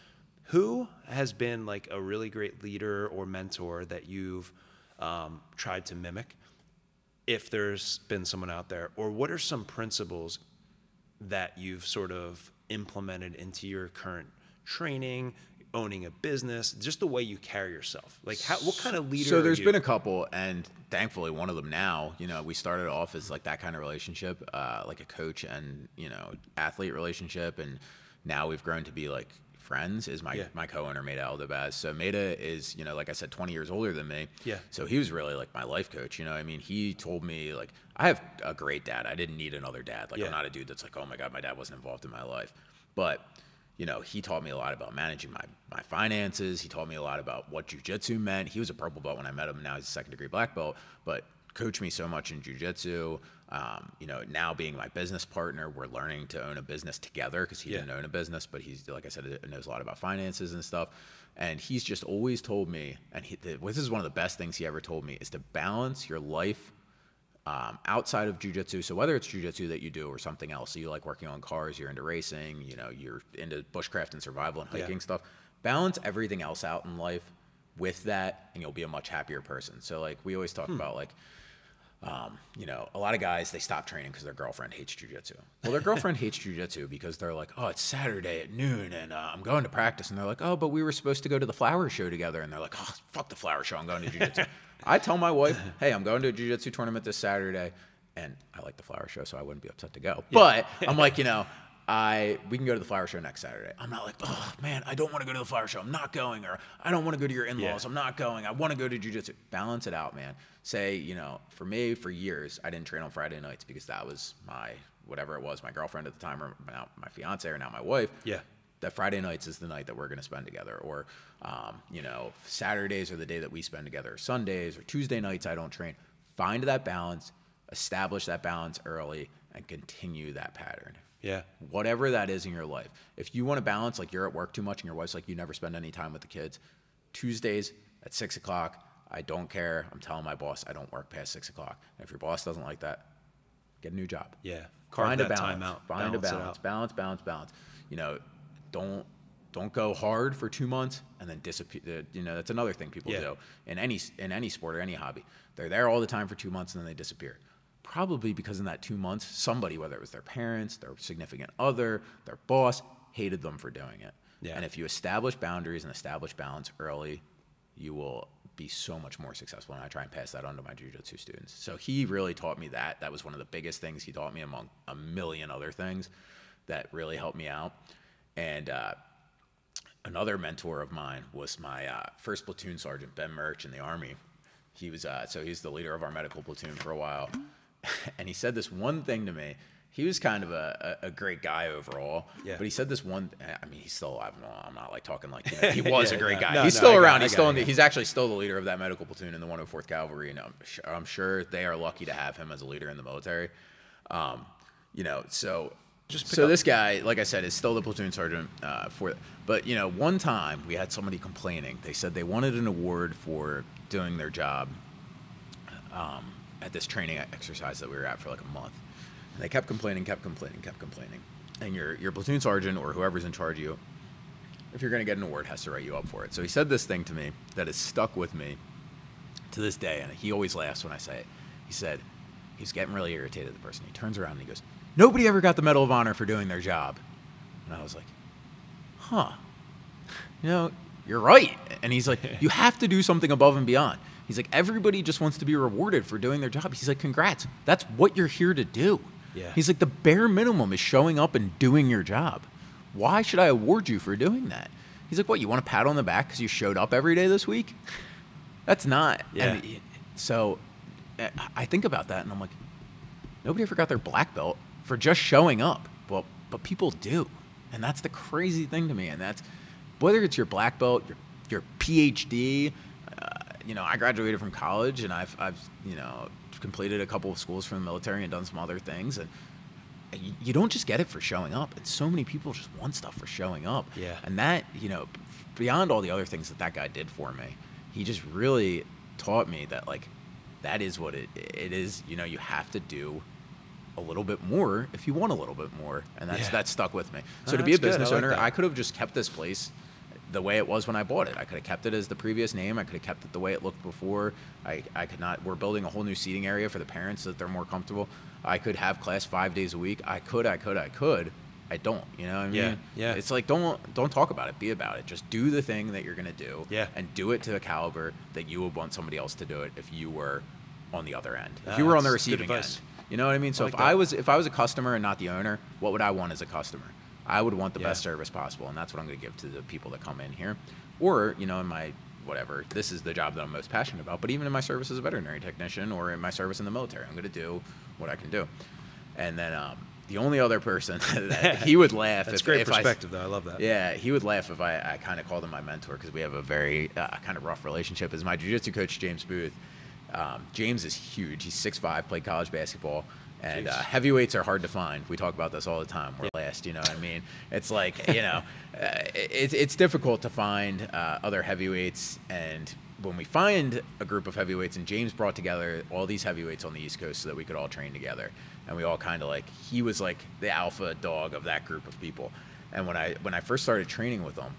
Who has been like a really great leader or mentor that you've um, tried to mimic? If there's been someone out there, or what are some principles that you've sort of implemented into your current training, owning a business, just the way you carry yourself? Like, how, what kind of leader? So there's been a couple, and thankfully one of them now. You know, we started off as like that kind of relationship, uh, like a coach and you know athlete relationship, and now we've grown to be like friends. Is my Yeah. my co-owner Meda Eldebaz. So Meda is you know like I said, 20 years older than me. Yeah. So he was really like my life coach. You know, I mean, he told me like I have a great dad. I didn't need another dad. Like Yeah. I'm not a dude that's like, oh my god, my dad wasn't involved in my life, but you know, he taught me a lot about managing my, my finances. He taught me a lot about what jujitsu meant. He was a purple belt when I met him. Now he's a second degree black belt, but coached me so much in jujitsu. Um, you know, now being my business partner, we're learning to own a business together because he Yeah. didn't own a business, but he's, like I said, knows a lot about finances and stuff. And he's just always told me, and he, this is one of the best things he ever told me, is to balance your life um, outside of jujitsu. So whether it's jujitsu that you do or something else, so you like working on cars, you're into racing, you know, you're into bushcraft and survival and Yeah. hiking stuff. Balance everything else out in life with that, and you'll be a much happier person. So like we always talk about like. Um, you know, a lot of guys they stop training because their girlfriend hates jujitsu. Well, their girlfriend hates jujitsu because they're like, "Oh, it's Saturday at noon, and uh, I'm going to practice." And they're like, "Oh, but we were supposed to go to the flower show together." And they're like, "Oh, fuck the flower show! I'm going to jujitsu." I tell my wife, "Hey, I'm going to a jujitsu tournament this Saturday," and I like the flower show, so I wouldn't be upset to go. But I'm like, you know, I we can go to the flower show next Saturday. I'm not like, oh man, I don't want to go to the flower show. I'm not going, or I don't want to go to your in-laws. Yeah. I'm not going. I want to go to jujitsu. Balance it out, man. Say, you know, for me, for years, I didn't train on Friday nights because that was my whatever it was, my girlfriend at the time, or now my fiance, or now my wife. Yeah. That Friday nights is the night that we're going to spend together, or um, you know, Saturdays are the day that we spend together. Or Sundays or Tuesday nights, I don't train. Find that balance, establish that balance early, and continue that pattern Yeah. whatever that is in your life. If you want to balance, like you're at work too much and your wife's like, you never spend any time with the kids, Tuesdays at six o'clock, I don't care. I'm telling my boss I don't work past six o'clock. And if your boss doesn't like that, get a new job. Yeah. Carve Find a balance. time out. Find Balance a balance. Balance, balance, balance. You know, don't don't go hard for two months and then disappear. You know, that's another thing people Yeah. do in any in any sport or any hobby. They're there all the time for two months and then they disappear. Probably because in that two months, somebody, whether it was their parents, their significant other, their boss, hated them for doing it. Yeah. And if you establish boundaries and establish balance early, you will be so much more successful. And I try and pass that on to my jujitsu students. So he really taught me that. That was one of the biggest things he taught me among a million other things that really helped me out. And uh, another mentor of mine was my uh, first platoon sergeant, Ben Murch, in the Army. He was uh, so he's the leader of our medical platoon for a while, and he said this one thing to me. He was kind of a, a, a great guy overall, Yeah. but he said this one. I mean, he's still alive. No, I'm not like talking like you know, he was Yeah, a great no, guy. no, he's still got- around. I still in the, he's actually still the leader of that medical platoon in the 104th Cavalry, and I'm, su- I'm sure they are lucky to have him as a leader in the military. Um, you know, so Just so up- this guy, like I said, is still the platoon sergeant uh, for. But you know, one time we had somebody complaining. They said they wanted an award for doing their job um, at this training exercise that we were at for like a month. And they kept complaining, kept complaining, kept complaining. And your your platoon sergeant or whoever's in charge of you, if you're going to get an award, has to write you up for it. So he said this thing to me that has stuck with me to this day, and he always laughs when I say it. He said he's getting really irritated. at The person he turns around and he goes, "Nobody ever got the Medal of Honor for doing their job," and I was like, "Huh." you know, you're right. And he's like, you have to do something above and beyond. He's like, everybody just wants to be rewarded for doing their job. He's like, congrats. That's what you're here to do. Yeah. He's like, the bare minimum is showing up and doing your job. Why should I award you for doing that? He's like, what? You want a pat on the back because you showed up every day this week? That's not. Yeah. So uh, I think about that and I'm like, nobody ever got their black belt for just showing up. Well, but people do. And that's the crazy thing to me. And that's whether it's your black belt, your, your PhD, you know, I graduated from college and I've, I've, you know, completed a couple of schools from the military and done some other things. And you, you don't just get it for showing up. And so many people just want stuff for showing up. Yeah. And that, you know, beyond all the other things that that guy did for me, he just really taught me that, like, that is what it, it is. You know, you have to do a little bit more if you want a little bit more. And that's, Yeah. that's stuck with me. Oh, So to be a good. I business like owner, that. I could have just kept this place the way it was when I bought it. I could have kept it as the previous name. I could have kept it the way it looked before. I, I could not. We're building a whole new seating area for the parents so that they're more comfortable. I could have class five days a week. I could. I could. I could. I don't. You know what I mean? Yeah, yeah. It's like don't don't talk about it. Be about it. Just do the thing that you're gonna do. Yeah. And do it to the caliber that you would want somebody else to do it if you were on the other end. If you were on the receiving end. You know what I mean? So like if that. I was if I was a customer and not the owner, what would I want as a customer? I would want the Yeah. best service possible, and that's what I'm going to give to the people that come in here. Or you know, in my whatever, this is the job that I'm most passionate about. But even in my service as a veterinary technician, or in my service in the military, I'm going to do what I can do. And then um, the only other person that he would laugh. That's if, great if I- perspective, though. I love that. yeah, he would laugh if I, I kind of called him my mentor because we have a very uh, kind of rough relationship. Is my jiu-jitsu coach James Booth. Um, James is huge. He's 6'5", played college basketball, and uh, heavyweights are hard to find. We talk about this all the time. We're last, you know what I mean? It's like, you know, uh, it, it's difficult to find uh, other heavyweights, and when we find a group of heavyweights, and James brought together all these heavyweights on the East Coast so that we could all train together, and we all kind of like he was like the alpha dog of that group of people. And when I when I first started training with him,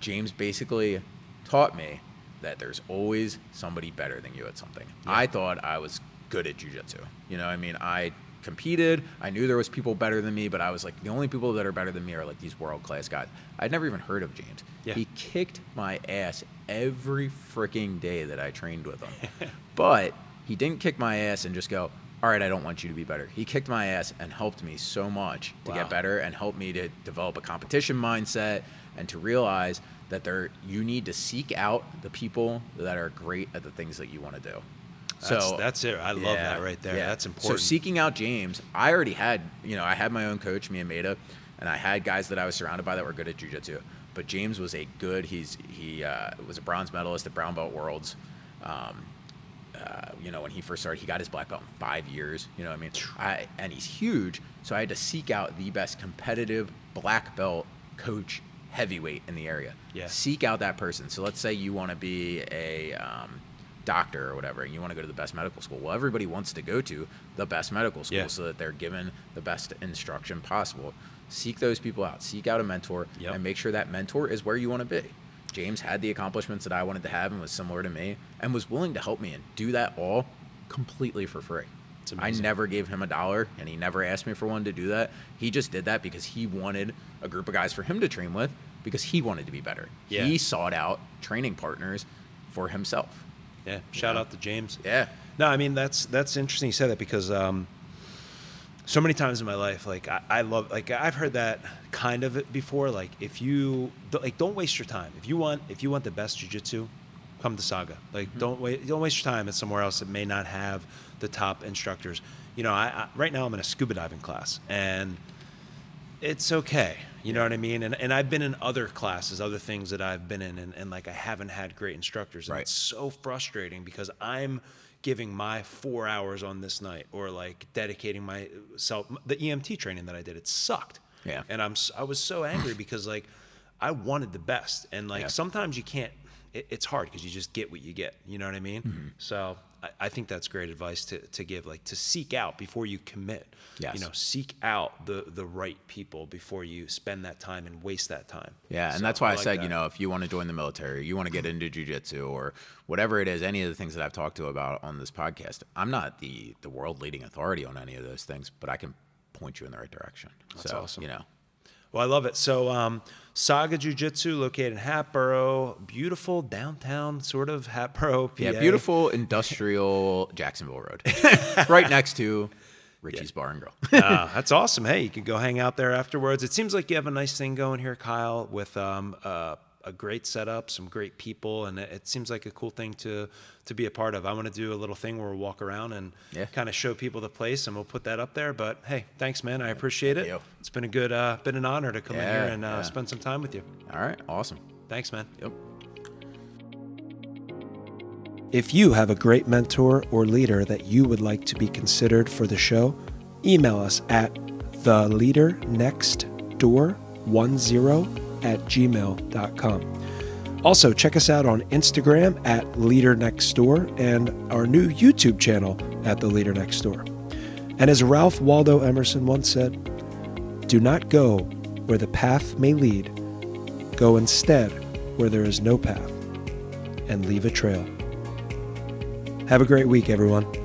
James basically taught me that there's always somebody better than you at something. I thought I was good at jujitsu. You know, I mean, I competed. I knew there was people better than me, but I was like, the only people that are better than me are like these world class guys. I'd never even heard of James. Yeah. He kicked my ass every freaking day that I trained with him. but he didn't kick my ass and just go, all right, I don't want you to be better. He kicked my ass and helped me so much to Wow. get better and helped me to develop a competition mindset and to realize that there you need to seek out the people that are great at the things that you want to do. That's- so that's it. I love that right there. Yeah. That's important. So seeking out James, I already had, you know, I had my own coach, me and Maida, and I had guys that I was surrounded by that were good at jujitsu. But James was a good. He's he uh, was a bronze medalist at Brown Belt Worlds. Um, uh, you know, when he first started, he got his black belt in five years. You know, what I mean, I, and he's huge. So I had to seek out the best competitive black belt coach heavyweight in the area. Yeah. Seek out that person. So let's say you want to be a um, doctor or whatever, and you want to go to the best medical school. Well, everybody wants to go to the best medical school Yeah. so that they're given the best instruction possible. Seek those people out. Seek out a mentor Yep. and make sure that mentor is where you want to be. James had the accomplishments that I wanted to have and was similar to me and was willing to help me and do that all completely for free. I never gave him a dollar and he never asked me for one to do that. He just did that because he wanted a group of guys for him to train with because he wanted to be better. Yeah. He sought out training partners for himself. Yeah. Shout know? out to James. Yeah. No, I mean that's that's interesting you said that because um, so many times in my life, like I, I love, like I've heard that kind of it before. Like if you like, don't waste your time. If you want, if you want the best jujitsu, come to Saga. Like mm-hmm. don't wait, don't waste your time at somewhere else that may not have the top instructors. You know, I, I right now I'm in a scuba diving class and it's okay. You know what I mean? And and I've been in other classes, other things that I've been in, and, and like I haven't had great instructors. And right. it's so frustrating because I'm giving my four hours on this night or like dedicating myself the EMT training that I did. It sucked. Yeah. And I'm I was so angry because like I wanted the best, and like Yeah. sometimes you can't. It, it's hard because you just get what you get. You know what I mean? Mm-hmm. So I, I think that's great advice to, to give, like to seek out before you commit. Yes. You know, seek out the the right people before you spend that time and waste that time. Yeah, and that's why I, like said, that. you know, if you want to join the military, you want to get into jujitsu or whatever it is, any of the things that I've talked to about on this podcast, I'm not the the world leading authority on any of those things, but I can point you in the right direction. That's so, awesome. You know, Well, I love it. So, um, Saga Jiu Jitsu, located in Hatboro, beautiful downtown sort of Hatboro, PA. yeah, beautiful industrial Jacksonville Road, right next to Richie's Bar and Grill. uh, that's awesome. Hey, you can go hang out there afterwards. It seems like you have a nice thing going here, Kyle, with um, uh, a great setup, some great people, and it, it seems like a cool thing to to be a part of. I want to do a little thing where we'll walk around and Yeah. kind of show people the place, and we'll put that up there. But hey, thanks, man. I appreciate it. you. It's been a good, uh, been an honor to come in here and uh, yeah. spend some time with you. All right, awesome. Thanks, man. Yep. If you have a great mentor or leader that you would like to be considered for the show, email us at theleadernextdoor10 at gmail.com. Also, check us out on Instagram at Leader Next Door and our new YouTube channel at The Leader Next Door. And as Ralph Waldo Emerson once said, do not go where the path may lead, go instead where there is no path, and leave a trail. Have a great week, everyone.